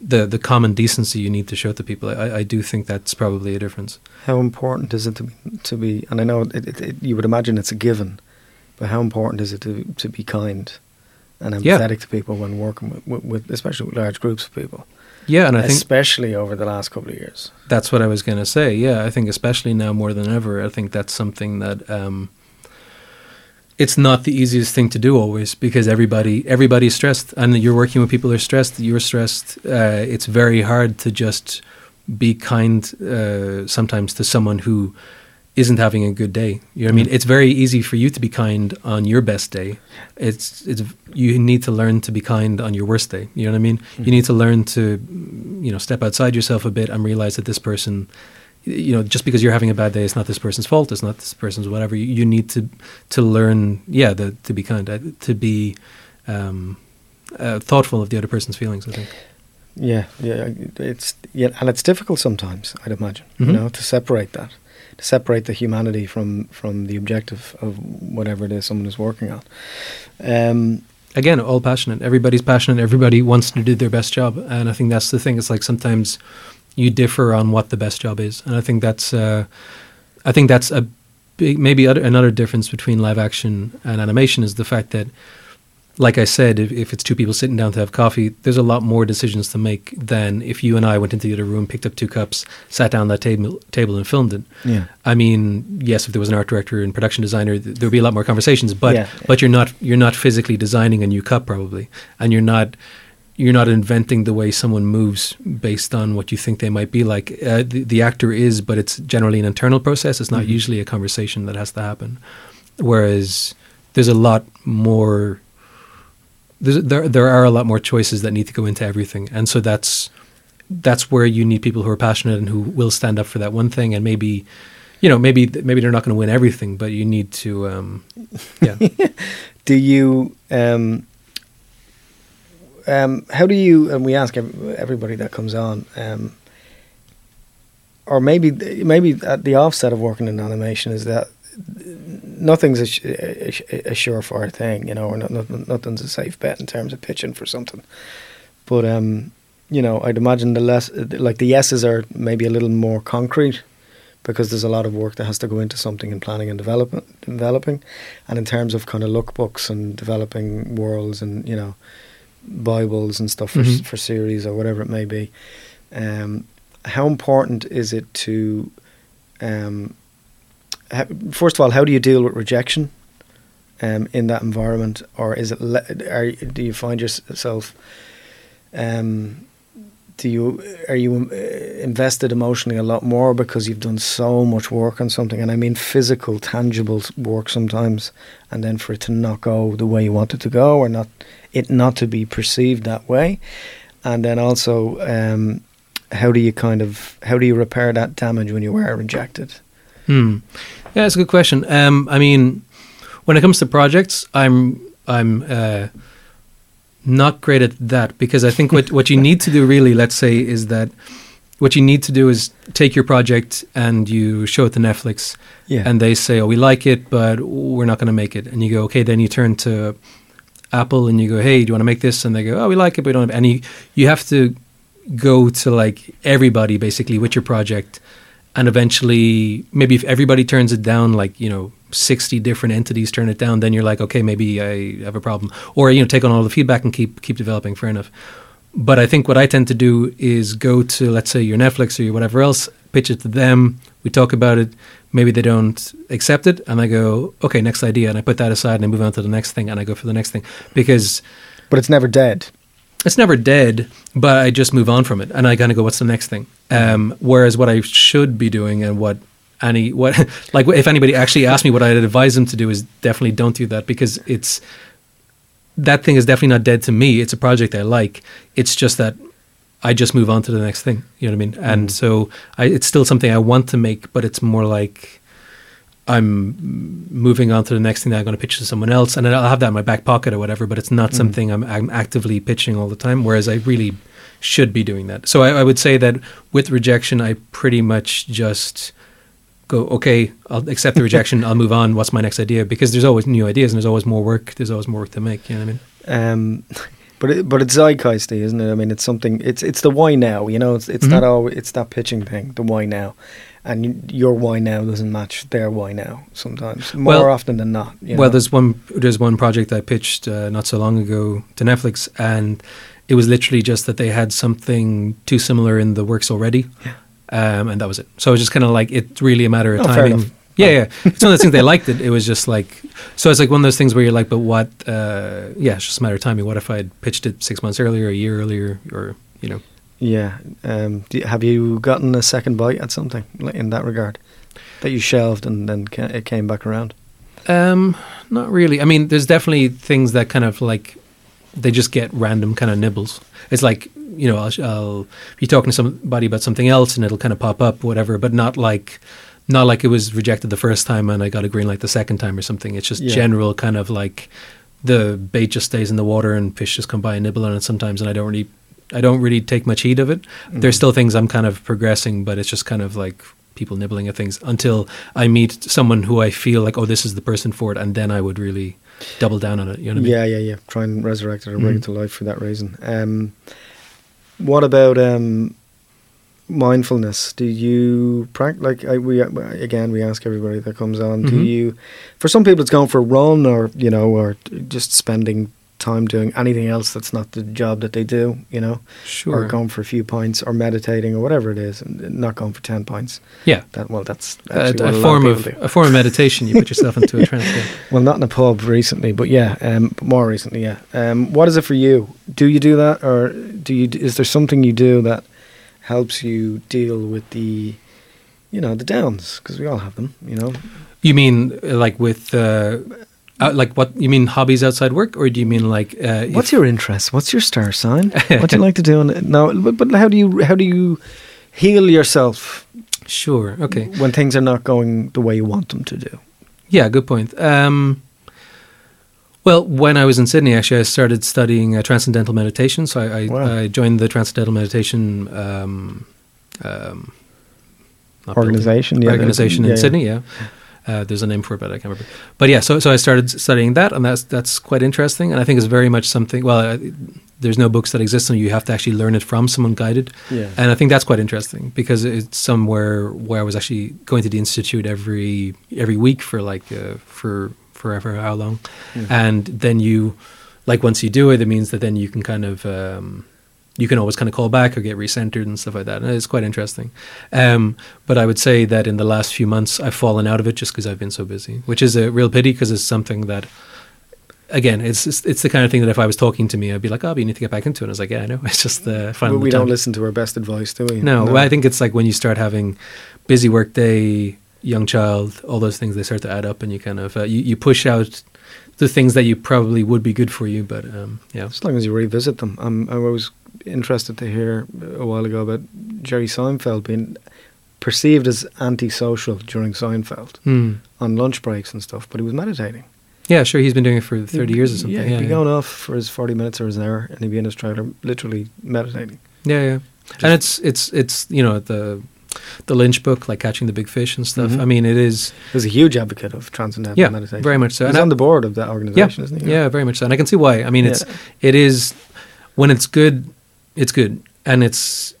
Speaker 1: the the common decency you need to show to people. I, I do think that's probably a difference.
Speaker 4: How important is it to be, to be and I know it, it, it, you would imagine it's a given, but how important is it to, to be kind and
Speaker 1: Yeah.
Speaker 4: empathetic to people when working with, with, with, especially with large groups of people,
Speaker 1: Yeah, and I think
Speaker 4: especially over the last couple of years?
Speaker 1: That's what I was going to say. Yeah, I think especially now more than ever, I think that's something that um, it's not the easiest thing to do always because everybody everybody's stressed, and you're working with people who are stressed. You're stressed. Uh, it's very hard to just be kind uh, sometimes to someone who isn't having a good day. You know what I mean? It's very easy for you to be kind on your best day. It's it's you need to learn to be kind on your worst day. You know what I mean? You need to learn to you know step outside yourself a bit and realize that this person you know just because you're having a bad day it's not this person's fault it's not this person's whatever you, you need to to learn yeah the, to be kind uh, to be um, uh, thoughtful of the other person's feelings i think
Speaker 4: Yeah, yeah, it's yeah, and it's difficult sometimes. I'd imagine,
Speaker 1: Mhm.
Speaker 4: you know, to separate that, to separate the humanity from from the objective of whatever it is someone is working on. Um,
Speaker 1: again all passionate everybody's passionate everybody wants to do their best job and i think that's the thing it's like sometimes you differ on what the best job is and i think that's uh, i think that's a big maybe other, another difference between live action and animation is the fact that like i said if, if it's two people sitting down to have coffee there's a lot more decisions to make than if you and i went into the other room picked up two cups sat down at that table, table and filmed it
Speaker 4: yeah,
Speaker 1: I mean, yes, if there was an art director and production designer, th- there would be a lot more conversations. But
Speaker 4: Yeah.
Speaker 1: but you're not you're not physically designing a new cup probably, and you're not you're not inventing the way someone moves based on what you think they might be like. Uh, the, the actor is, but it's generally an internal process. It's not
Speaker 4: Mhm.
Speaker 1: usually a conversation that has to happen. Whereas there's a lot more. There's, there there are a lot more choices that need to go into everything, and so that's that's where you need people who are passionate and who will stand up for that one thing and maybe you know maybe maybe they're not going to win everything but you need to um yeah [LAUGHS]
Speaker 4: Do you? Um, um, how do you? And we ask everybody that comes on, um, or maybe maybe at the offset of working in animation is that nothing's a, a, a surefire thing, you know, or not, nothing, nothing's a safe bet in terms of pitching for something. But um, you know, I'd imagine the less like the yeses are maybe a little more concrete because there's a lot of work that has to go into something in planning and development, developing, and in terms of kind of lookbooks and developing worlds and you know bibles and stuff for s
Speaker 1: Mhm.
Speaker 4: for series or whatever it may be. Um, how important is it to, um, ha- first of all, how do you deal with rejection um, in that environment, or is it? Le- are, do you find yourself? Um, do you are you uh, invested emotionally a lot more because you've done so much work on something, and I mean physical, tangible work sometimes, and then for it to not go the way you want it to go, or not it not to be perceived that way, and then also um, how do you kind of how do you repair that damage when you were rejected?
Speaker 1: hmm. yeah that's a good question um i mean when it comes to projects i'm i'm uh not great at that because i think what what you need to do really let's say is that what you need to do is take your project and you show it to netflix
Speaker 4: Yeah,
Speaker 1: and they say, "Oh, we like it, but we're not going to make it." And you go, "Okay." Then you turn to Apple and you go, "Hey, do you want to make this?" And they go, "Oh, we like it, but we don't." Have, any. you have to go to like everybody basically with your project, and eventually, maybe if everybody turns it down, like you know, sixty different entities turn it down, then you're like, "Okay, maybe I have a problem," or you know, take on all the feedback and keep keep developing. Fair enough. But I think what I tend to do is go to, let's say, your Netflix or your whatever else, pitch it to them. We talk about it. Maybe they don't accept it, and I go, okay, next idea, and I put that aside and I move on to the next thing, and I go for the next thing because
Speaker 4: but it's never dead.
Speaker 1: it's never dead, but I just move on from it, and I kind of go, what's the next thing? Um, whereas what I should be doing, and what any what [LAUGHS] like if anybody actually asked me what I'd advise them to do is definitely don't do that because it's that thing is definitely not dead to me. It's a project I like. It's just that I just move on to the next thing. You know what I mean? And
Speaker 4: Mm.
Speaker 1: so I, it's still something I want to make, but it's more like I'm moving on to the next thing that I'm going to pitch to someone else, and I'll have that in my back pocket or whatever. But it's not
Speaker 4: Mm.
Speaker 1: something I'm, I'm actively pitching all the time. Whereas I really should be doing that. So I, I would say that with rejection, I pretty much just go, okay, I'll accept the rejection. [LAUGHS] I'll move on. What's my next idea? Because there's always new ideas and there's always more work. There's always more work to make. You know what I mean?
Speaker 4: Um, but it, but it's zeitgeisty, isn't it? I mean, it's something. It's it's the why now. You know, it's it's
Speaker 1: Mhm.
Speaker 4: that all. It's that pitching thing. The why now, and your why now doesn't match their why now. Sometimes, more
Speaker 1: Well-
Speaker 4: often than not. you
Speaker 1: Well,
Speaker 4: know.
Speaker 1: there's one there's one project I pitched uh, not so long ago to Netflix, and it was literally just that they had something too similar in the works already, um, and that was it. So it was just kind of like it's really a matter of
Speaker 4: Oh,
Speaker 1: timing. Yeah, yeah. It's one of those things they liked it. It was just like so. It's like one of those things where you're like, but what? Uh, yeah, it's just a matter of timing. What if I'd pitched it six months earlier, a year earlier, or you know?
Speaker 4: yeah. Um, do you- have you gotten a second bite at something in that regard that you shelved and then ca- it came back around?
Speaker 1: Um, not really. I mean, there's definitely things that kind of like they just get random kind of nibbles. It's like you know, I'll, I'll be talking to somebody about something else, and it'll kind of pop up, whatever. But not like, not like it was rejected the first time and I got a green light the second time or something. It's just
Speaker 4: Yeah.
Speaker 1: general kind of like the bait just stays in the water and fish just come by and nibble on it sometimes, and I don't really, I don't really take much heed of it. There's
Speaker 4: Mm.
Speaker 1: still things I'm kind of progressing, but it's just kind of like people nibbling at things until I meet someone who I feel like, oh, this is the person for it, and then I would really double down on it. You know what I mean?
Speaker 4: Yeah, yeah, yeah. Try and resurrect it or bring
Speaker 1: Mhm.
Speaker 4: it to life for that reason. Um, what about um, mindfulness? Do you practice? Like I, we again, we ask everybody that comes on. Do
Speaker 1: Mhm.
Speaker 4: you? For some people, it's going for a run, or you know, or just spending time doing anything else that's not the job that they do. You know,
Speaker 1: Sure.
Speaker 4: or going for a few pints, or meditating, or whatever it is, and not going for ten pints.
Speaker 1: yeah.
Speaker 4: That well, that's
Speaker 1: A, a
Speaker 4: a
Speaker 1: form
Speaker 4: of
Speaker 1: of
Speaker 4: do.
Speaker 1: a form of meditation. You put yourself into a [LAUGHS] trance. Yeah.
Speaker 4: Well, not in a pub recently, but yeah, um, more recently, yeah. Um, what is it for you? Do you do that, or do you? Is there something you do that helps you deal with the, you know, the downs? Because we all have them, you know.
Speaker 1: You mean uh, like with uh, uh, like what? You mean hobbies outside work, or do you mean like uh,
Speaker 4: What's your interest? What's your star sign? [LAUGHS] what do you like to do? On, no, but, but how do you how do you heal yourself
Speaker 1: Sure. Okay.
Speaker 4: when things are not going the way you want them to do?
Speaker 1: Yeah, good point. Um, well, when I was in Sydney, actually, I started studying uh, transcendental meditation. So I, I,
Speaker 4: Wow.
Speaker 1: I joined the transcendental meditation um, um,
Speaker 4: Organization, yeah,
Speaker 1: organization
Speaker 4: yeah,
Speaker 1: in
Speaker 4: yeah.
Speaker 1: Sydney. Yeah, uh, there's a name for it, but I can't remember. But yeah, so so I started studying that, and that's that's quite interesting. And I think it's very much something. Well, uh, there's no books that exist, and you have to actually learn it from someone guided.
Speaker 4: Yeah.
Speaker 1: And I think that's quite interesting because it's somewhere where I was actually going to the institute every every week for like uh, for forever how long,
Speaker 4: Mhm.
Speaker 1: and then you like once you do it, it means that then you can kind of um, you can always kind of call back or get recentered and stuff like that. And it's quite interesting. Um, but I would say that in the last few months, I've fallen out of it just because I've been so busy, which is a real pity because it's something that. Again, it's it's the kind of thing that if I was talking to me, I'd be like, "Oh, but you need to get back into it." And I was like, "Yeah, I know. [LAUGHS] It's just the finding
Speaker 4: But we
Speaker 1: the
Speaker 4: don't listen to our best advice, do we?
Speaker 1: No, well, I think it's like when you start having busy work day, young child, all those things they start to add up, and you kind of uh, you, you push out the things that you probably would be good for you, but um, yeah,
Speaker 4: As long as you revisit them. Um, I was interested to hear a while ago about Jerry Seinfeld being perceived as antisocial during Seinfeld
Speaker 1: Hmm.
Speaker 4: on lunch breaks and stuff, but he was meditating.
Speaker 1: yeah, sure. He's been doing it for thirty years or something.
Speaker 4: Yeah,
Speaker 1: Yeah,
Speaker 4: he'd be
Speaker 1: yeah,
Speaker 4: going off for his 40 minutes or his hour, and he'd be in his trailer literally meditating.
Speaker 1: yeah, yeah. And it's it's it's you know the the Lynch book, like catching the big fish and stuff.
Speaker 4: Mhm.
Speaker 1: I mean, it is
Speaker 4: He was a huge advocate of transcendental
Speaker 1: yeah,
Speaker 4: meditation.
Speaker 1: very much so.
Speaker 4: He's
Speaker 1: And I-
Speaker 4: on the board of that
Speaker 1: yeah,
Speaker 4: organization, isn't he?
Speaker 1: yeah, very much so. And I can see why. I mean, it's
Speaker 4: Yeah.
Speaker 1: it is when it's good, it's good, and it's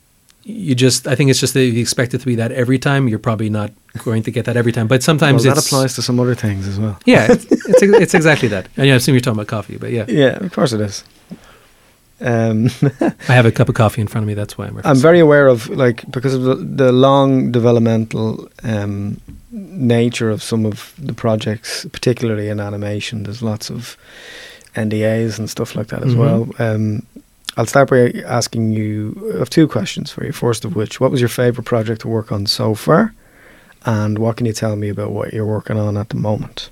Speaker 1: you just. I think it's just that if you expect it to be that every time, you're probably not going to get that every time. But sometimes
Speaker 4: well, that applies to some other things as well.
Speaker 1: Yeah, it's it's, it's exactly that. And yeah, I assume you're talking about coffee, but yeah,
Speaker 4: Yeah, of course it is. Um, [LAUGHS]
Speaker 1: I have a cup of coffee in front of me. That's why I'm.
Speaker 4: I'm very aware of like because of the, the long developmental um, nature of some of the projects, particularly in animation. There's lots of NDAs and stuff like that as
Speaker 1: Mhm.
Speaker 4: well. Um, I'll start by asking you. Have two questions for you. First of which, what was your favorite project to work on so far, and what can you tell me about what you're working on at the moment?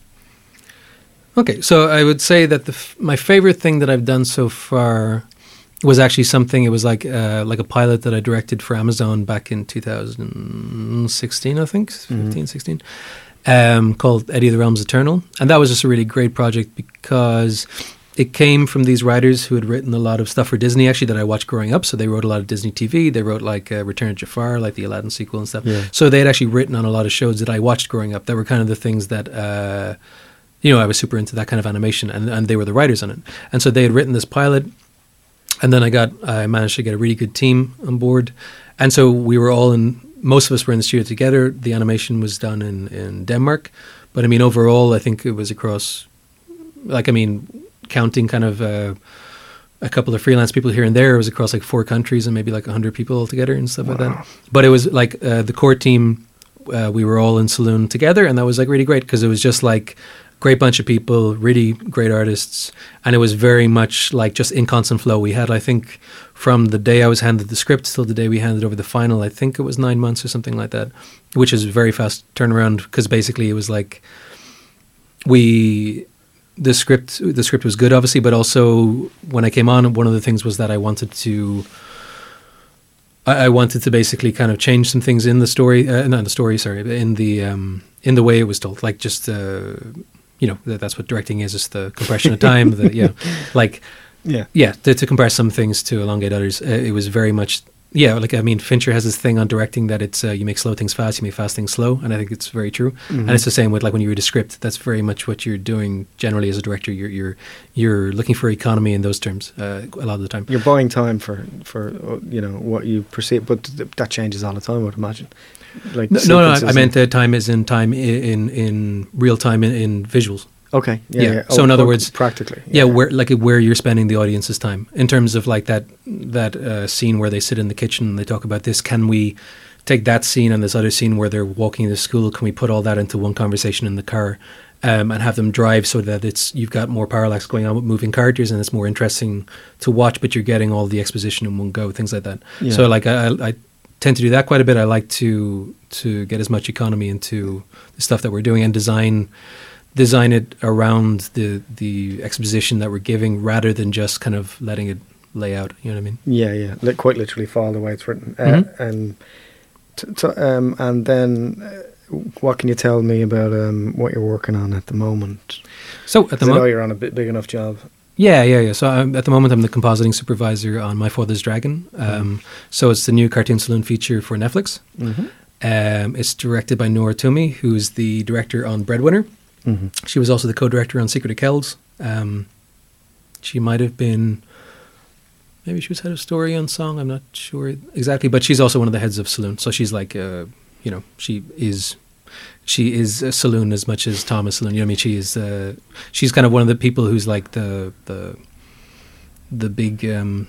Speaker 1: Okay, so I would say that the f- my favorite thing that I've done so far was actually something. It was like uh, like a pilot that I directed for Amazon back in 2016, I think,
Speaker 4: Mhm.
Speaker 1: 15, 16. um, called Eddie of the Realms Eternal, and that was just a really great project because it came from these writers who had written a lot of stuff for Disney actually that I watched growing up. So they wrote a lot of Disney TV. They wrote like uh, Return of Jafar, like the Aladdin sequel and stuff.
Speaker 4: Yeah.
Speaker 1: So they had actually written on a lot of shows that I watched growing up. That were kind of the things that. Uh, you know, I was super into that kind of animation, and, and they were the writers on it. And so they had written this pilot, and then I got I managed to get a really good team on board, and so we were all in. Most of us were in the studio together. The animation was done in in Denmark, but I mean overall, I think it was across, like I mean, counting kind of. Uh, a couple of freelance people here and there. It was across like four countries and maybe like hundred people altogether and stuff like that. But it was like uh, the core team. Uh, we were all in saloon together, and that was like really great because it was just like great bunch of people, really great artists, and it was very much like just in constant flow. We had, I think, from the day I was handed the script till the day we handed over the final, I think it was nine months or something like that, which is a very fast turnaround because basically it was like we the script the script was good obviously but also when i came on one of the things was that i wanted to i, wanted to basically kind of change some things in the story uh, not in the story sorry in the um, in the way it was told like just uh, you know that, that's what directing is is the compression of time the yeah [LAUGHS] like
Speaker 4: Yeah.
Speaker 1: yeah to, to compress some things to elongate others uh, it was very much yeah like i mean fincher has this thing on directing that it's uh, you make slow things fast you make fast things slow and i think it's very true and it's the same with like when you read a script that's very much what you're doing generally as a director you're you're you're looking for economy in those terms uh, a lot of the time
Speaker 4: You're buying time for for you know what you perceive, but th- that changes all the time. I would imagine. Like
Speaker 1: no, no, no I, I meant uh, time is in time in in, in real time in, in visuals
Speaker 4: okay. Yeah.
Speaker 1: yeah.
Speaker 4: yeah.
Speaker 1: So in other
Speaker 4: oh,
Speaker 1: words-
Speaker 4: practically.
Speaker 1: yeah, where like where you're spending the audience's time in terms of like that that uh, scene where they sit in the kitchen and they talk about this. Can we take that scene and this other scene where they're walking to school? Can we put all that into one conversation in the car um, and have them drive so that it's you've got more parallax going on with moving characters and it's more interesting to watch, but you're getting all the exposition in one go, things like that.
Speaker 4: Yeah.
Speaker 1: So like I, I I tend to do that quite a bit. I like to to get as much economy into the stuff that we're doing and design design it around the the exposition that we're giving rather than just kind of letting it lay out. You know what I mean?
Speaker 4: Yeah, yeah, li- quite literally follow the way it's written. Uh,
Speaker 1: Mhm.
Speaker 4: And t- t- um, and then, uh, what can you tell me about um, what you're working on at the moment?
Speaker 1: So at the moment,
Speaker 4: you're on a big enough job.
Speaker 1: yeah, yeah, yeah. So I'm, at the moment, I'm the compositing supervisor on My Father's Dragon. Um, so it's the new cartoon saloon feature for Netflix.
Speaker 4: Mm-hmm.
Speaker 1: Um, it's directed by Nora Twomey, who's the director on Breadwinner.
Speaker 4: Mm-hmm.
Speaker 1: She was also the co-director on Secret of Kells. Um, she might have been, maybe she was head of story on Song. I'm not sure exactly, but she's also one of the heads of Saloon. So she's like, uh, you know, she is, she is a Saloon as much as Thomas Saloon. You know I mean? She is, uh, she's kind of one of the people who's like the the the big. Um,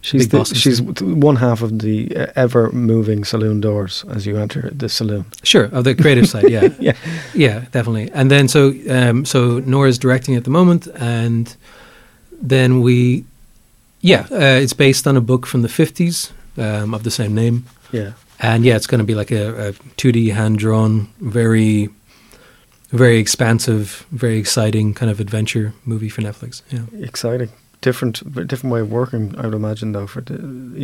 Speaker 4: She's the, she's one half of the uh, ever moving saloon doors as you enter the saloon.
Speaker 1: Sure, of the creative side, yeah, [LAUGHS]
Speaker 4: Yeah.
Speaker 1: yeah, definitely. And then so um, so Nora's directing at the moment, and then we, yeah, uh, it's based on a book from the fifties um, of the same name,
Speaker 4: Yeah.
Speaker 1: and yeah, it's going to be like a two D hand drawn, very, very expansive, very exciting kind of adventure movie for Netflix. Yeah.
Speaker 4: Exciting. Different, different way of working. I would imagine though for the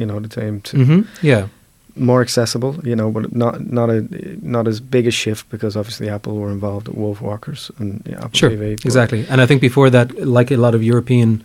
Speaker 4: you know the team to
Speaker 1: hmm Yeah.
Speaker 4: more accessible. You know, but not not a not as big a shift because obviously Apple were involved at Wolfwalkers and yeah, Apple
Speaker 1: Sure,
Speaker 4: TV. but-
Speaker 1: exactly. And I think before that, like a lot of European,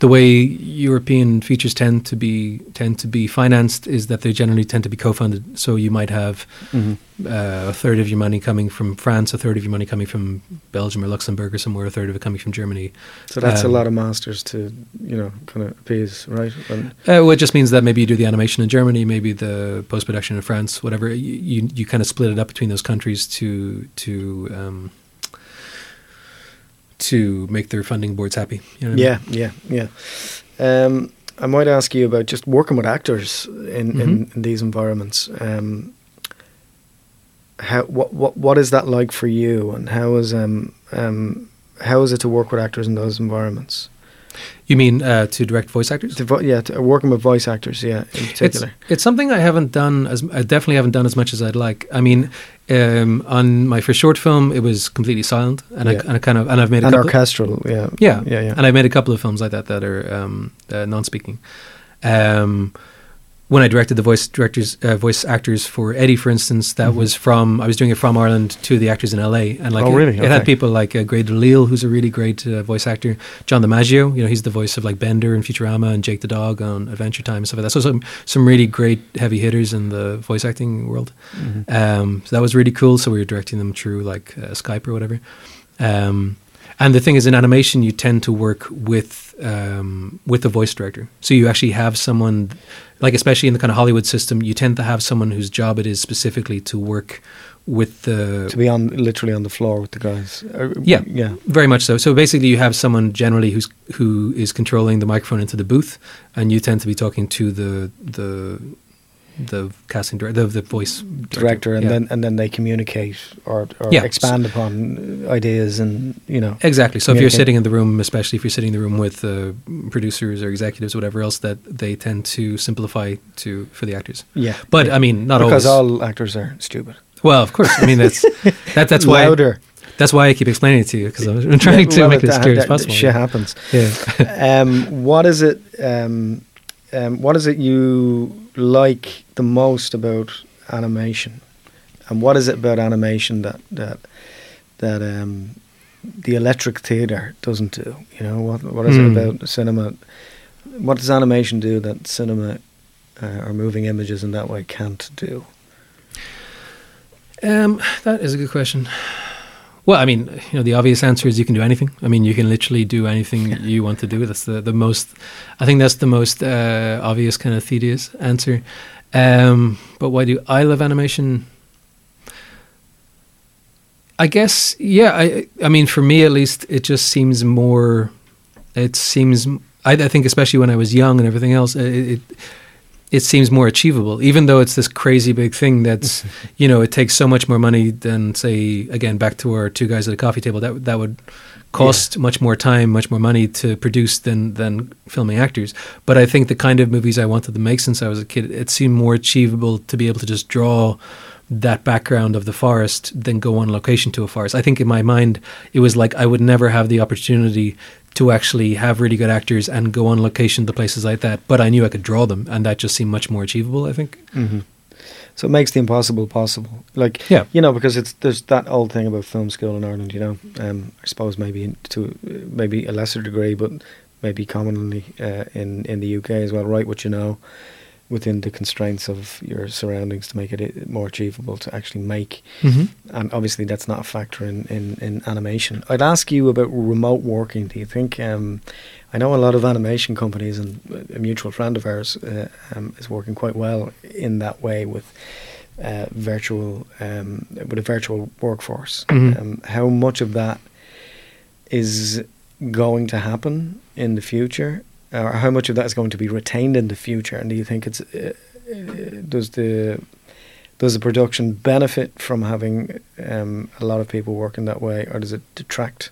Speaker 1: the way European features tend to be tend to be financed is that they generally tend to be co-funded. So you might have
Speaker 4: Mhm.
Speaker 1: uh, a third of your money coming from France, a third of your money coming from Belgium or Luxembourg or somewhere, a third of it coming from Germany.
Speaker 4: So that's a
Speaker 1: Um,
Speaker 4: lot of masters to you know kind of appease, right? And
Speaker 1: Uh, well, it just means that maybe you do the animation in Germany, maybe the post production in France, whatever. You, you you kind of split it up between those countries to to um, to make their funding boards happy. You know what I mean?
Speaker 4: yeah, yeah, yeah. Um, I might ask you about just working with actors in, in,
Speaker 1: Mhm.
Speaker 4: in these environments. Um, how what what what is that like for you, and how is um um how is it to work with actors in those environments?
Speaker 1: You mean uh, to direct voice actors?
Speaker 4: To, vo- yeah, to, working with voice actors, yeah, in
Speaker 1: It's,
Speaker 4: particular.
Speaker 1: it's something I haven't done as I definitely haven't done as much as I'd like. I mean, um, on my first short film, it was completely silent, and,
Speaker 4: Yeah.
Speaker 1: I, and I kind of and I've made a
Speaker 4: and
Speaker 1: couple.
Speaker 4: orchestral, yeah,
Speaker 1: yeah,
Speaker 4: yeah, yeah.
Speaker 1: And I've made a couple of films like that that are um, uh, non-speaking. Um, when I directed the voice directors, uh, voice actors for Eddie, for instance, that
Speaker 4: Mhm.
Speaker 1: was from I was doing it from Ireland to the actors in LA, and like
Speaker 4: Oh,
Speaker 1: it,
Speaker 4: really?
Speaker 1: it had
Speaker 4: Okay.
Speaker 1: people like uh, Grey DeLisle, who's a really great uh, voice actor, John DiMaggio, you know, he's the voice of like Bender and Futurama and Jake the Dog on Adventure Time and stuff like that. So some some really great heavy hitters in the voice acting world.
Speaker 4: Mhm.
Speaker 1: Um, so that was really cool. So we were directing them through like uh, Skype or whatever. Um, and the thing is, in animation, you tend to work with um, with the voice director. So you actually have someone, like especially in the kind of Hollywood system, you tend to have someone whose job it is specifically to work with the
Speaker 4: to be on literally on the floor with the guys. Uh,
Speaker 1: Yeah.
Speaker 4: yeah.
Speaker 1: very much so. So basically, you have someone generally who's who is controlling the microphone into the booth, and you tend to be talking to the the the casting director, the, the voice
Speaker 4: director, and
Speaker 1: Yeah.
Speaker 4: then and then they communicate or, or
Speaker 1: Yeah.
Speaker 4: expand upon ideas and you know
Speaker 1: Exactly. So if you're sitting in the room, especially if you're sitting in the room with uh, producers or executives, or whatever else, that they tend to simplify to for the actors.
Speaker 4: yeah.
Speaker 1: But
Speaker 4: yeah.
Speaker 1: I mean, not
Speaker 4: because
Speaker 1: always.
Speaker 4: all actors are stupid.
Speaker 1: well, of course. I mean, that's [LAUGHS] that, that's why
Speaker 4: louder.
Speaker 1: that's why I keep explaining it to you because I'm trying to
Speaker 4: well,
Speaker 1: make it as clear as possible.
Speaker 4: Shit happens.
Speaker 1: Yeah.
Speaker 4: um, what is it? Um, um, what is it you like the most about animation, and what is it about animation that that that um, the electric theater doesn't do? You know, what what is
Speaker 1: Hmm.
Speaker 4: it about cinema? What does animation do that cinema uh, or moving images in that way can't do?
Speaker 1: Um, that is a good question. Well, I mean, you know, the obvious answer is you can do anything. I mean, you can literally do anything you want to do. That's the, the most, I think that's the most uh, obvious kind of tedious answer. Um, but why do I love animation? I guess, yeah. I, I mean, for me at least, it just seems more. It seems, I, I think, especially when I was young and everything else, it, it it seems more achievable, even though it's this crazy big thing that's, mm-hmm. you know, it takes so much more money than, say, again, back to our two guys at a coffee table. That that would cost much more time, much more money to produce than than filming actors. But I think the kind of movies I wanted to make since I was a kid, it seemed more achievable to be able to just draw that background of the forest than go on location to a forest. I think in my mind, it was like I would never have the opportunity to actually have really good actors and go on location to places like that. But I knew I could draw them, and that just seemed much more achievable. I think.
Speaker 4: Mm-hmm. So it makes the impossible possible. Like,
Speaker 1: Yeah.
Speaker 4: you know, because it's there's that old thing about film school in Ireland. You know, um, I suppose maybe in- to maybe a lesser degree, but maybe commonly uh, in in the UK as well. Write what you know within the constraints of your surroundings to make it more achievable to actually make.
Speaker 1: Mm-hmm.
Speaker 4: And obviously, that's not a factor in, in, in animation. I'd ask you about remote working. Do you think? Um, I know a lot of animation companies, and a mutual friend of ours uh, um, is working quite well in that way with uh, virtual um, with a virtual workforce.
Speaker 1: Mhm.
Speaker 4: Um, how much of that is going to happen in the future, or how much of that is going to be retained in the future? And do you think it's uh, uh, does the does the production benefit from having um, a lot of people working that way, or does it detract?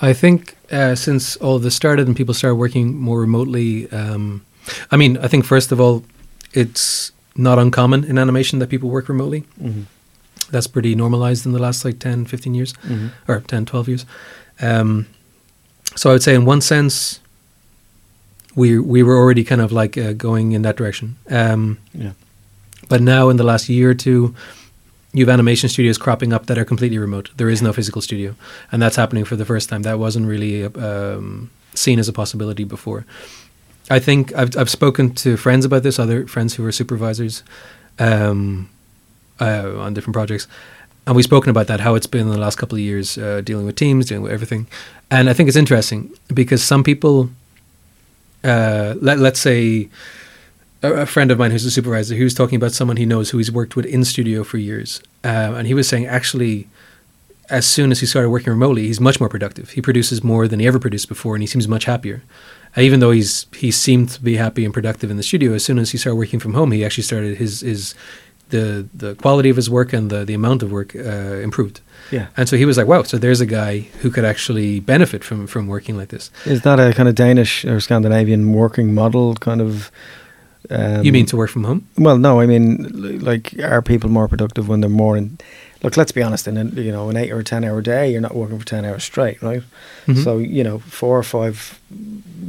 Speaker 1: I think uh, since all this started and people started working more remotely, um, I mean, I think first of all, it's not uncommon in animation that people work remotely.
Speaker 4: Mm-hmm.
Speaker 1: That's pretty normalized in the last like 10, 15 years.
Speaker 4: Mm-hmm.
Speaker 1: or 10, 12 years. Um, so I would say, in one sense, we we were already kind of like uh, going in that direction. Um,
Speaker 4: Yeah.
Speaker 1: but now, in the last year or two, you have animation studios cropping up that are completely remote. There is no physical studio, and that's happening for the first time. That wasn't really um, seen as a possibility before. I think I've I've spoken to friends about this, other friends who are supervisors um, uh, on different projects, and we've spoken about that how it's been in the last couple of years uh, dealing with teams, dealing with everything, and I think it's interesting because some people, uh, let let's say. A friend of mine who's a supervisor, he was talking about someone he knows who he's worked with in studio for years, uh, and he was saying actually, as soon as he started working remotely, he's much more productive. He produces more than he ever produced before, and he seems much happier. Uh, even though he's he seemed to be happy and productive in the studio, as soon as he started working from home, he actually started his his the the quality of his work and the the amount of work uh, improved.
Speaker 4: Yeah.
Speaker 1: And so he was like, "Wow, so there's a guy who could actually benefit from from working like this."
Speaker 4: Is that a kind of Danish or Scandinavian working model kind of? Um,
Speaker 1: you mean to work from home?
Speaker 4: Well, no, I mean, like, are people more productive when they're more in? Look, let's be honest. In a, you know, an eight or a ten hour day, you're not working for ten hours straight, right?
Speaker 1: Mhm.
Speaker 4: So you know, four or five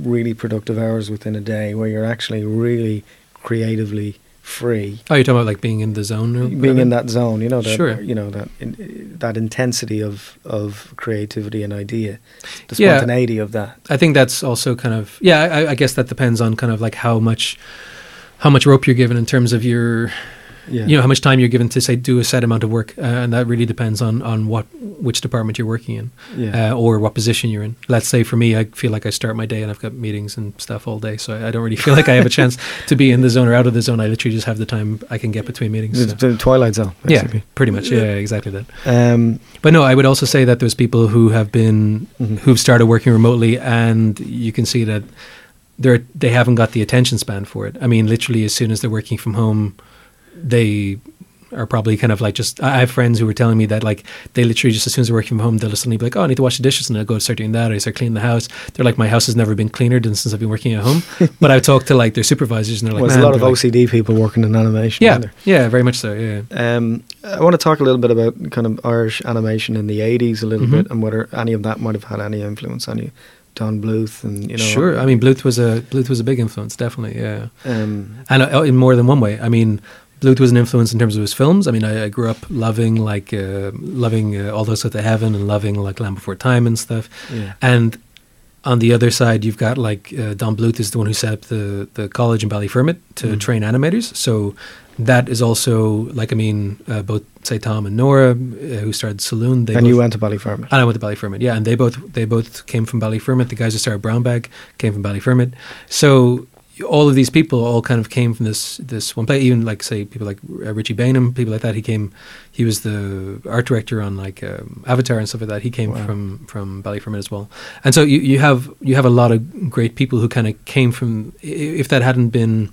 Speaker 4: really productive hours within a day where you're actually really creatively free.
Speaker 1: Oh, you're talking about like being in the zone, or
Speaker 4: being in that zone, you know, that,
Speaker 1: Sure.
Speaker 4: you know that in, that intensity of of creativity and idea, the
Speaker 1: Yeah.
Speaker 4: spontaneity of that.
Speaker 1: I think that's also kind of yeah. I, I guess that depends on kind of like how much how much rope you're given in terms of your
Speaker 4: Yeah,
Speaker 1: you know how much time you're given to say do a set amount of work, uh, and that really depends on on what which department you're working in
Speaker 4: yeah,
Speaker 1: uh, or what position you're in. Let's say for me, I feel like I start my day and I've got meetings and stuff all day, so I, I don't really feel like I have a [LAUGHS] chance to be in the zone or out of the zone. I literally just have the time I can get between meetings.
Speaker 4: the,
Speaker 1: so.
Speaker 4: the twilight zone.
Speaker 1: Yeah, pretty much. Yeah, exactly that.
Speaker 4: Um,
Speaker 1: But no, I would also say that there's people who have been
Speaker 4: Mhm.
Speaker 1: who've started working remotely, and you can see that they're they haven't got the attention span for it. I mean, literally, as soon as they're working from home, they are probably kind of like just. I have friends who were telling me that like they literally just as soon as they're working from home, they'll suddenly be like, "Oh, I need to wash the dishes," and they'll go start doing that, or start cleaning the house. They're like, "My house has never been cleaner than since I've been working at home." [LAUGHS] but I've talked to like their supervisors, and they're like,
Speaker 4: well, there's a lot of
Speaker 1: like-
Speaker 4: OCD people working in animation.
Speaker 1: Yeah,
Speaker 4: isn't
Speaker 1: yeah, very much so. Yeah.
Speaker 4: Um, I want to talk a little bit about kind of Irish animation in the '80s a little
Speaker 1: Mhm.
Speaker 4: bit, and whether any of that might have had any influence on you. Don Bluth, and you know,
Speaker 1: sure. I mean, Bluth was a Bluth was a big influence, definitely. Yeah.
Speaker 4: um,
Speaker 1: and uh, in more than one way. I mean, Bluth was an influence in terms of his films. I mean, I, I grew up loving like uh, loving uh, All Dogs Go to Heaven and loving like Land Before Time and stuff.
Speaker 4: yeah,
Speaker 1: And on the other side, you've got like uh, Don Bluth is the one who set up the the college in Ballyfermot to
Speaker 4: Mm.
Speaker 1: train animators. So that is also like I mean, uh, both say Tom and Nora, uh, who started Saloon. They
Speaker 4: and
Speaker 1: both,
Speaker 4: you went to Ballyfermot.
Speaker 1: and I went to Ballyfermot, yeah, and they both they both came from Ballyfermot. The guys who started Brown Bag came from Ballyfermot. So all of these people all kind of came from this this one place. Even like say people like uh, Richie Baneham, people like that. He came. He was the art director on like um, Avatar and stuff like that. He came
Speaker 4: Wow.
Speaker 1: from from Ballyfermot as well. And so you you have you have a lot of great people who kind of came from. If that hadn't been,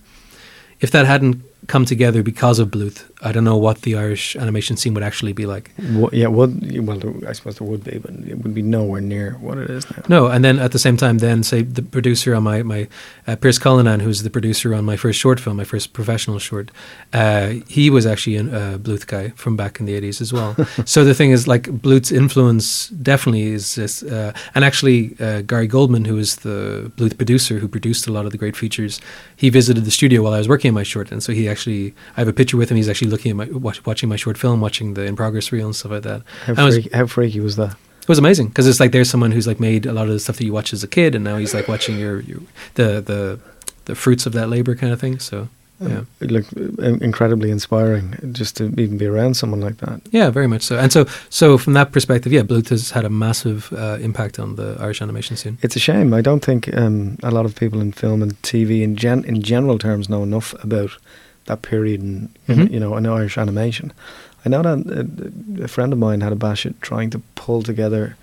Speaker 1: if that hadn't come together because of Bluth, I don't know what the Irish animation scene would actually be like.
Speaker 4: Wo- yeah, would well, I suppose there would be, but it would be nowhere near what it is now.
Speaker 1: No, and then at the same time, then say the producer on my my uh, Pierce Cullinan, who's the producer on my first short film, my first professional short, uh, he was actually a uh, Bluth guy from back in the eighties as well. [LAUGHS] so the thing is, like Bluth's influence definitely is this, uh, and actually uh, Gary Goldman, who is the Bluth producer who produced a lot of the great features, he visited the studio while I was working on my short, and so he actually, I have a picture with him. He's actually looking at my watch, watching my short film, watching the in progress reel and stuff like that.
Speaker 4: How,
Speaker 1: I was-
Speaker 4: freaky, how freaky was that?
Speaker 1: It was amazing because it's like there's someone who's like made a lot of the stuff that you watch as a kid, and now he's like watching your, your the the the fruits of that labor kind of thing. So yeah,
Speaker 4: It looked uh, incredibly inspiring just to even be around someone like that.
Speaker 1: yeah, very much so. And so so from that perspective, yeah, Bluth has had a massive uh, impact on the Irish animation scene.
Speaker 4: It's a shame. I don't think um, a lot of people in film and TV in gen- in general terms know enough about that period in, in,
Speaker 1: Mhm.
Speaker 4: you know in Irish animation. I know that a, a friend of mine had a bash at trying to pull together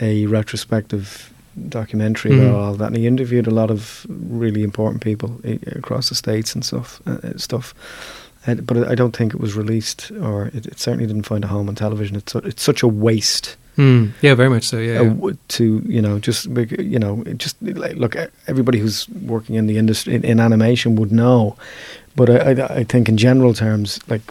Speaker 4: a retrospective documentary
Speaker 1: Mhm.
Speaker 4: about all that, and he interviewed a lot of really important people i- across the states and stuff. Uh, uh, stuff. Uh, but I don't think it was released, or it, it certainly didn't find a home on television. It's it's such a waste
Speaker 1: Mm, yeah, very much so. Yeah,
Speaker 4: uh, to you know just you know just like look everybody who's working in the industry in, in animation would know but I, I, I think in general terms like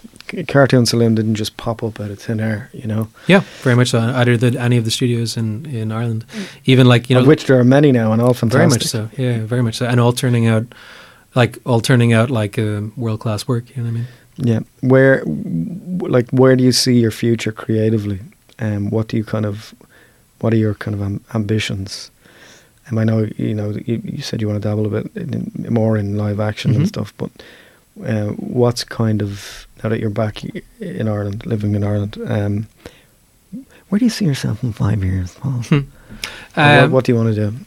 Speaker 4: cartoon saloon didn't just pop up out of thin air you know
Speaker 1: yeah, very much so. Either did any of the studios in in Ireland, even like you know,
Speaker 4: of which there are many now and all fantastic
Speaker 1: very much so. Yeah, very much so, and all turning out like all turning out like uh, world class work. You know what I mean?
Speaker 4: yeah where like where do you see your future creatively um what do you kind of what are your kind of am- ambitions um, I know you know you, you said you want to dabble a bit in, in- more in live action and
Speaker 1: Mhm.
Speaker 4: stuff, but uh, what's kind of now that you're back in Ireland, living in Ireland, um, where do you see yourself in five years, Paul? What,
Speaker 1: Um,
Speaker 4: what do you want to do?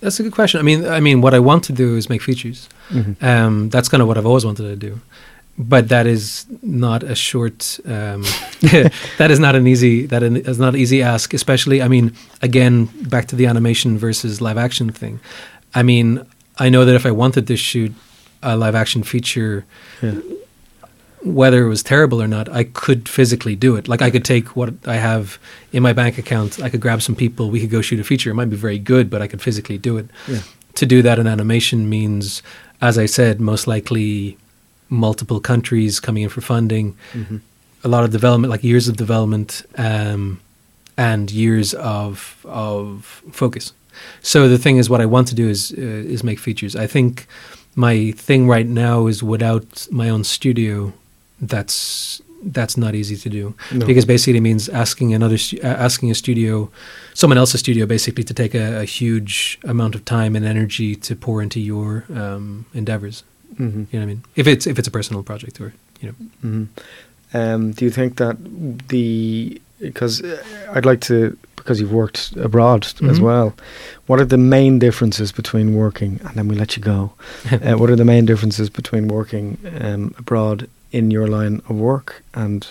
Speaker 1: That's a good question. I mean, I mean, what I want to do is make features.
Speaker 4: Mhm.
Speaker 1: Um, that's kind of what I've always wanted to do, but that is not a short. Um, [LAUGHS] that is not an easy. That is not an easy ask. Especially, I mean, again, back to the animation versus live action thing. I mean, I know that if I wanted to shoot a live action feature,
Speaker 4: Yeah.
Speaker 1: whether it was terrible or not, I could physically do it. Like I could take what I have in my bank account, I could grab some people, we could go shoot a feature. It might be very good, but I could physically do it.
Speaker 4: Yeah.
Speaker 1: To do that in animation means, as I said, most likely multiple countries coming in for funding,
Speaker 4: Mhm.
Speaker 1: a lot of development, like years of development, um, and years of of focus. So the thing is, what I want to do is uh, is make features. I think my thing right now is without my own studio. That's that's not easy to do
Speaker 4: No.
Speaker 1: because basically it means asking another uh, asking a studio, someone else's studio, basically to take a, a huge amount of time and energy to pour into your um, endeavors.
Speaker 4: Hmm
Speaker 1: You know what I mean? If it's if it's a personal project or you know.
Speaker 4: hmm Um, do you think that the because I'd like to because you've worked abroad as
Speaker 1: Mhm.
Speaker 4: well. What are the main differences between working and then we let you go? [LAUGHS] uh, what are the main differences between working um, abroad in your line of work and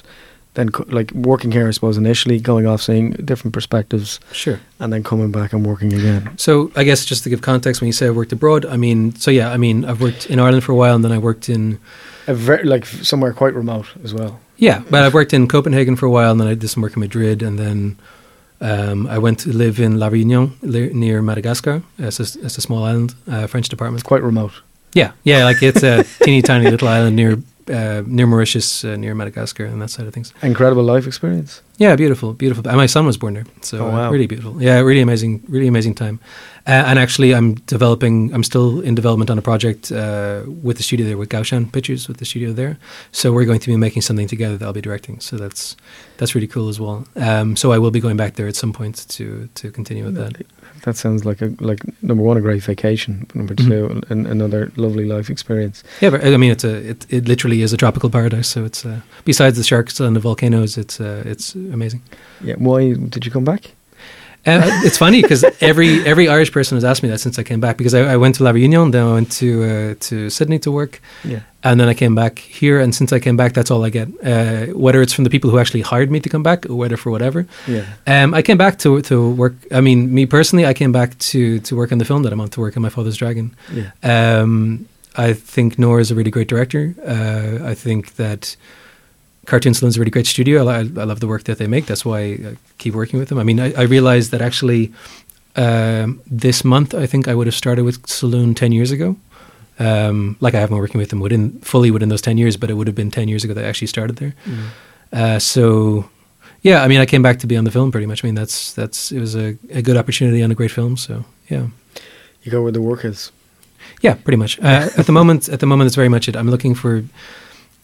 Speaker 4: then co- like working here? I suppose initially going off, seeing different perspectives,
Speaker 1: Sure.
Speaker 4: and then coming back and working again.
Speaker 1: So I guess just to give context, when you say I worked abroad, I mean, so yeah, I mean, I've worked in Ireland for a while, and then I worked in
Speaker 4: A very like somewhere quite remote as well.
Speaker 1: yeah, but I've worked in Copenhagen for a while, and then I did some work in Madrid, and then um, I went to live in La Réunion near Madagascar. It's a, it's a small island, uh, French department.
Speaker 4: It's quite remote.
Speaker 1: Yeah, yeah, like it's a teeny tiny little island near uh, near Mauritius, uh, near Madagascar, and that side of things.
Speaker 4: Incredible life experience.
Speaker 1: Yeah, beautiful, beautiful. And my son was born there, so
Speaker 4: Oh,
Speaker 1: uh, really beautiful. Yeah, really amazing, really amazing time. Uh, and actually, I'm developing. I'm still in development on a project uh, with the studio there, with Gao Shan Pictures, with the studio there. So we're going to be making something together that I'll be directing. So that's that's really cool as well. Um, so I will be going back there at some point to to continue with that.
Speaker 4: That sounds like a like number one a great vacation. Number
Speaker 1: Mhm.
Speaker 4: 2 an, another lovely life experience.
Speaker 1: Yeah, but, I mean, it's a it, it literally is a tropical paradise. So it's uh, besides the sharks and the volcanoes, it's uh, it's amazing.
Speaker 4: Yeah. Why did you come back?
Speaker 1: Uh, it's funny because every every Irish person has asked me that since I came back because I, I went to La Réunion, then I went to uh, to Sydney to work,
Speaker 4: Yeah.
Speaker 1: and then I came back here. And since I came back, that's all I get. Uh, whether it's from the people who actually hired me to come back, or whether for whatever.
Speaker 4: Yeah.
Speaker 1: Um, I came back to to work. I mean, me personally, I came back to to work on the film that I'm on to work on My Father's Dragon.
Speaker 4: Yeah.
Speaker 1: Um, I think Nora is a really great director. Uh, I think that Cartoon Saloon's a really great studio. I, I love the work that they make. That's why I keep working with them. I mean, I, I realized that actually um, this month, I think I would have started with Saloon 10 years ago. Um, like I haven't been working with them within fully within those 10 years, but it would have been 10 years ago that I actually started there.
Speaker 4: Mm.
Speaker 1: Uh, so, yeah, I mean, I came back to be on the film pretty much. I mean, that's, that's, it was a, a good opportunity on a great film. So, yeah.
Speaker 4: You go where the work is.
Speaker 1: Yeah, pretty much. Uh, at the moment, at the moment, it's very much it. I'm looking for.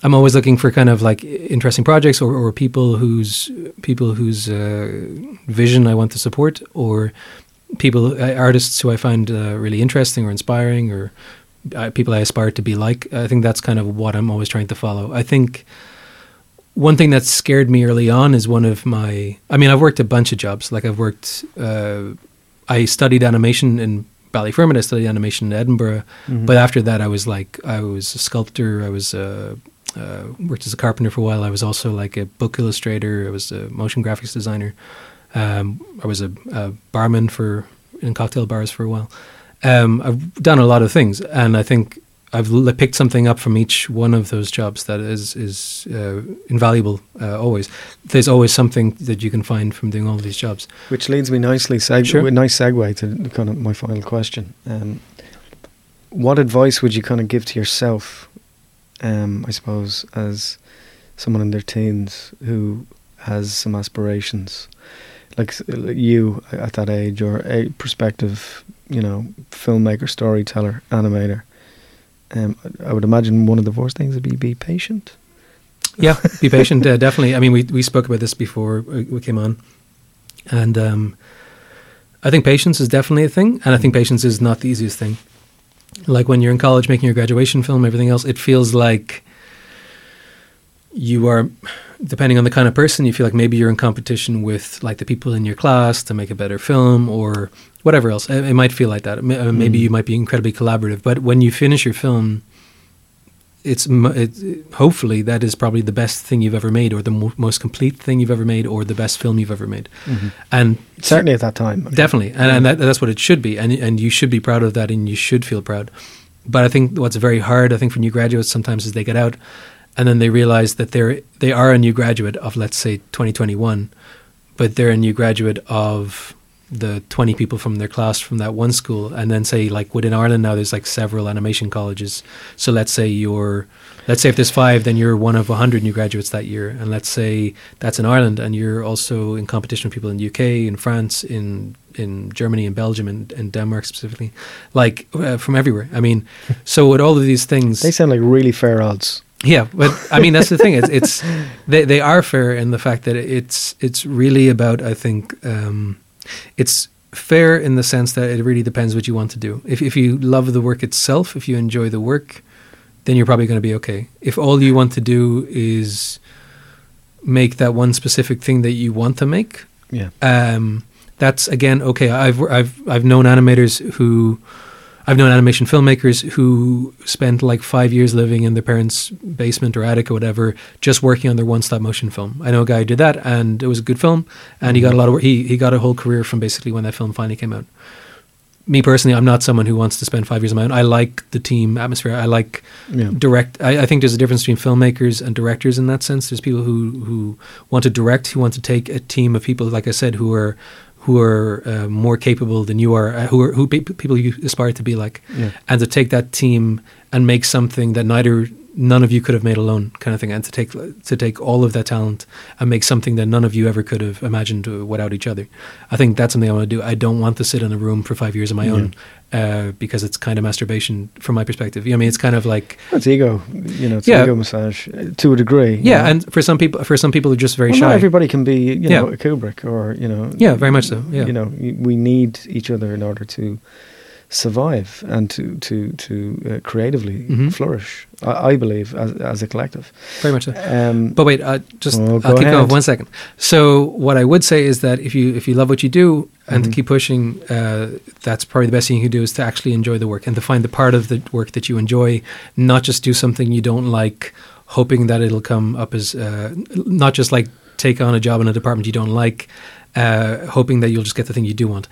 Speaker 1: I'm always looking for kind of like interesting projects or, or people whose people whose uh, vision I want to support, or people uh, artists who I find uh, really interesting or inspiring, or uh, people I aspire to be like. I think that's kind of what I'm always trying to follow. I think one thing that scared me early on is one of my. I mean, I've worked a bunch of jobs. Like I've worked. Uh, I studied animation in Ballyfermot. I studied animation in Edinburgh.
Speaker 4: Mhm.
Speaker 1: But after that, I was like, I was a sculptor. I was uh, uh, worked as a carpenter for a while. I was also like a book illustrator. I was a motion graphics designer. Um, I was a, a barman for in cocktail bars for a while. Um, I've done a lot of things, and I think I've l- picked something up from each one of those jobs that is is uh, invaluable. Uh, always, there's always something that you can find from doing all these jobs.
Speaker 4: Which leads me nicely, seg-
Speaker 1: Sure.
Speaker 4: a nice segue to kind of my final question. Um, what advice would you kind of give to yourself, um, I suppose, as someone in their teens who has some aspirations, like, like you at that age, or a prospective, you know, filmmaker, storyteller, animator? Um, I would imagine one of the first things would be be patient.
Speaker 1: Yeah, be [LAUGHS] patient. Uh, definitely. I mean, we we spoke about this before we we came on, and um, I think patience is definitely a thing, and I think patience is not the easiest thing. Like when you're in college making your graduation film, everything else, it feels like you are, depending on the kind of person, you feel like maybe you're in competition with like the people in your class to make a better film or whatever else. It, it might feel like that. Uh, Maybe
Speaker 4: Mm.
Speaker 1: you might be incredibly collaborative, but when you finish your film, it's it, it- hopefully that is probably the best thing you've ever made, or the mo- most complete thing you've ever made, or the best film you've ever made. Mm-hmm. And
Speaker 4: Certainly at that time.
Speaker 1: definitely, and, and that, that's what it should be, and and you should be proud of that, and you should feel proud. But I think what's very hard, I think, for new graduates sometimes is they get out, and then they realize that they're they are a new graduate of let's say 2021, but they're a new graduate of the 20 people from their class from that one school and then say like within Ireland now there's like several animation colleges so let's say you're let's say if there's five then you're one of 100 new graduates that year and let's say that's in Ireland and you're also in competition with people in the UK in France in in Germany and Belgium and, and Denmark specifically like uh, from everywhere I mean [LAUGHS] so with all of these things
Speaker 4: They sound like really fair odds.
Speaker 1: yeah, but I mean that's the thing. It's it's [LAUGHS] they they are fair in the fact that it's it's really about I think um, it's fair in the sense that it really depends what you want to do. If if you love the work itself, if you enjoy the work, then you're probably going to be okay. If all you want to do is make that one specific thing that you want to make,
Speaker 4: Yeah.
Speaker 1: um, that's again okay. I've I've I've known animators who, I've known animation filmmakers who spent like five years living in their parents' basement or attic or whatever, just working on their one stop motion film. I know a guy who did that, and it was a good film, and he got a mm-hmm. lot of work. He he got a whole career from basically when that film finally came out. Me personally, I'm not someone who wants to spend five years on my own. I like the team atmosphere. I like
Speaker 4: Yeah.
Speaker 1: direct. I, I think there's a difference between filmmakers and directors in that sense. There's people who who want to direct, who want to take a team of people, like I said, who are who are uh, more capable than you are, uh, who are who pe- people you aspire to be like,
Speaker 4: Yeah.
Speaker 1: and to take that team and make something that neither none of you could have made alone, kind of thing, and to take to take all of that talent and make something that none of you ever could have imagined without each other. I think that's something I want to do. I don't want to sit in a room for five years on my own uh, because it's kind of masturbation from my perspective. You know, I mean, it's kind of like
Speaker 4: It's ego, you know, it's
Speaker 1: Yeah.
Speaker 4: ego massage uh, to a degree.
Speaker 1: yeah,
Speaker 4: know.
Speaker 1: and for some people, for some people, are just very
Speaker 4: well,
Speaker 1: shy.
Speaker 4: not everybody can be, you
Speaker 1: Yeah.
Speaker 4: know, a Kubrick or you know.
Speaker 1: Yeah, very much so, yeah.
Speaker 4: You know, we need each other in order to survive and to to to uh, creatively
Speaker 1: Mhm.
Speaker 4: flourish. I, I believe as as a collective.
Speaker 1: very much so.
Speaker 4: Um,
Speaker 1: But wait, uh, just
Speaker 4: Oh, go
Speaker 1: I'll keep going
Speaker 4: ahead.
Speaker 1: for one second. So what I would say is that if you if you love what you do and to
Speaker 4: Mhm.
Speaker 1: keep pushing, uh, that's probably the best thing you can do is to actually enjoy the work and to find the part of the work that you enjoy, not just do something you don't like, hoping that it'll come up as uh, not just like take on a job in a department you don't like, uh, hoping that you'll just get the thing you do want.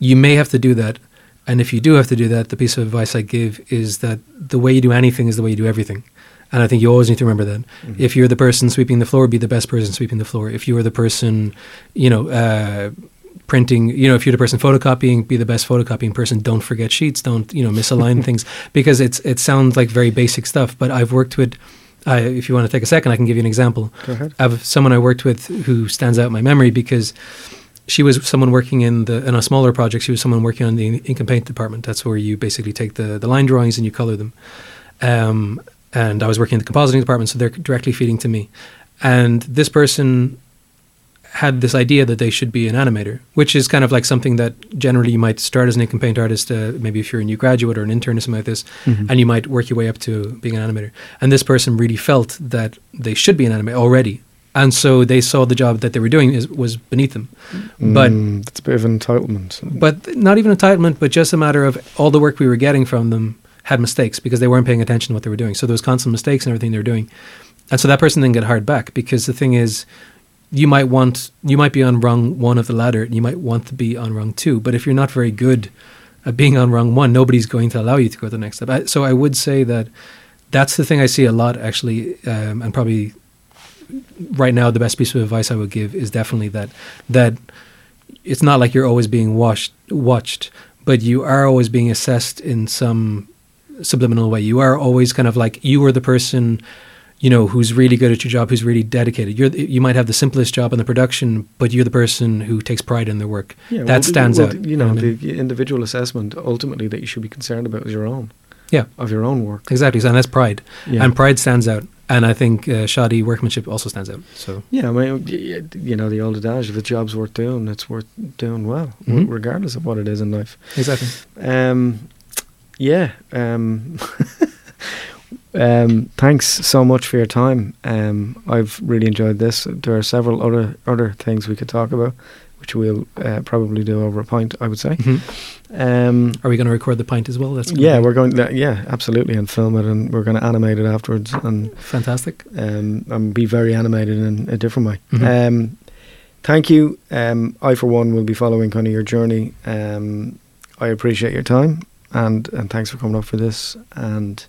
Speaker 1: You may have to do that. And if you do have to do that, the piece of advice I give is that the way you do anything is the way you do everything. And I think you always need to remember that. If you're the person sweeping the floor, be the best person sweeping the floor. If you are the person, you know, uh, printing, you know, if you're the person photocopying, be the best photocopying person. Don't forget sheets. Don't, you know, misalign [LAUGHS] things because it's it sounds like very basic stuff. But I've worked with. Uh, if you want to take a second, I can give you an example.
Speaker 4: Go ahead.
Speaker 1: Have someone I worked with who stands out in my memory because she was someone working in the in a smaller project. She was someone working on the ink and paint department. That's where you basically take the, the line drawings and you color them. Um, and I was working in the compositing department, so they're directly feeding to me. And this person had this idea that they should be an animator, which is kind of like something that generally you might start as an ink and paint artist, uh, maybe if you're a new graduate or an intern or something like this,
Speaker 4: Mhm.
Speaker 1: and you might work your way up to being an animator. And this person really felt that they should be an animator already. And so they saw the job that they were doing is, was beneath them. But
Speaker 4: Mm, it's a bit of entitlement.
Speaker 1: but not even entitlement, but just a matter of all the work we were getting from them had mistakes because they weren't paying attention to what they were doing. So there was constant mistakes in everything they were doing. And so that person didn't get hired back because the thing is, you might want, you might be on rung one of the ladder and you might want to be on rung two. But if you're not very good at being on rung one, nobody's going to allow you to go to the next step. I- So I would say that that's the thing I see a lot actually, um, and probably right now the best piece of advice I would give is definitely that that it's not like you're always being watched watched, but you are always being assessed in some subliminal way. You are always kind of like you are the person, you know, who's really good at your job, who's really dedicated. You're you might have the simplest job in the production, but you're the person who takes pride in their work.
Speaker 4: Yeah,
Speaker 1: that
Speaker 4: well,
Speaker 1: stands
Speaker 4: well,
Speaker 1: out.
Speaker 4: You know,
Speaker 1: I mean?
Speaker 4: the individual assessment ultimately that you should be concerned about is your own,
Speaker 1: yeah,
Speaker 4: of your own work.
Speaker 1: exactly. And that's pride,
Speaker 4: Yeah.
Speaker 1: and pride stands out. And I think uh, shoddy workmanship also stands out. So
Speaker 4: Yeah, I mean, you know, the old adage: if a job's worth doing, it's worth doing well,
Speaker 1: Mhm.
Speaker 4: regardless of what it is in life.
Speaker 1: exactly.
Speaker 4: Um, yeah. Um, [LAUGHS] um, thanks so much for your time. Um, I've really enjoyed this. There are several other other things we could talk about, which we'll uh, probably do over a pint. I would say.
Speaker 1: Mhm.
Speaker 4: Um,
Speaker 1: Are we going to record the pint as well? That's
Speaker 4: yeah, we're going. To, yeah, absolutely, and film it, and we're going to animate it afterwards, and
Speaker 1: fantastic.
Speaker 4: um, and be very animated in a different way.
Speaker 1: Mhm.
Speaker 4: Um, thank you. Um, I, for one, will be following kind of your journey. Um, I appreciate your time, and and thanks for coming up for this, and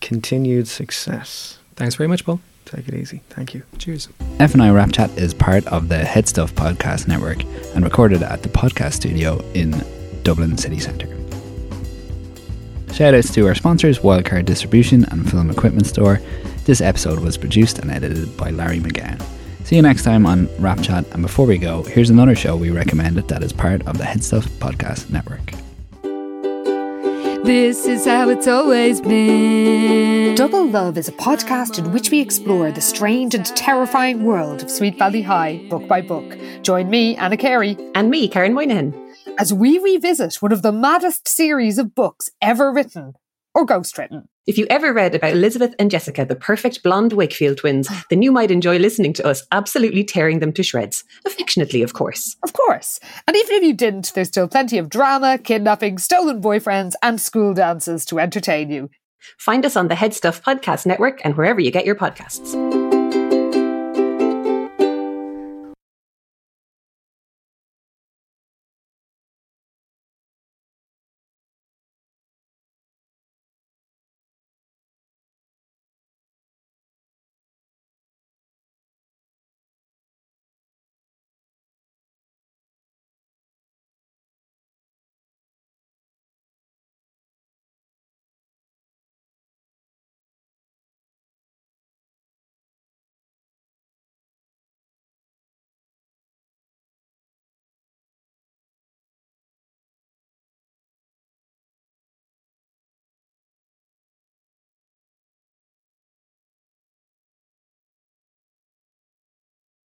Speaker 4: continued success.
Speaker 1: Thanks very much, Paul.
Speaker 4: Take it easy. Thank you.
Speaker 1: Cheers.
Speaker 2: FNI Rap Chat is part of the Headstuff Podcast Network and recorded at the podcast studio in Dublin City Centre. Shoutouts to our sponsors, Wildcard Distribution and Film Equipment Store. This episode was produced and edited by Larry McGowan. See you next time on Rap Chat. And before we go, here's another show we recommended that is part of the Headstuff Podcast Network.
Speaker 5: This is how it's always been.
Speaker 6: Double Love is a podcast in which we explore the strange and terrifying world of Sweet Valley High, book by book. Join me, Anna Carey,
Speaker 7: and me, Karen Moynihan,
Speaker 6: as we revisit one of the maddest series of books ever written or ghostwritten.
Speaker 7: If you ever read about Elizabeth and Jessica, the perfect blonde Wakefield twins, [SIGHS] then you might enjoy listening to us absolutely tearing them to shreds. Affectionately, of course.
Speaker 6: Of course. And even if you didn't, there's still plenty of drama, kidnapping, stolen boyfriends, and school dances to entertain you.
Speaker 7: Find us on the Headstuff Podcast Network and wherever you get your podcasts.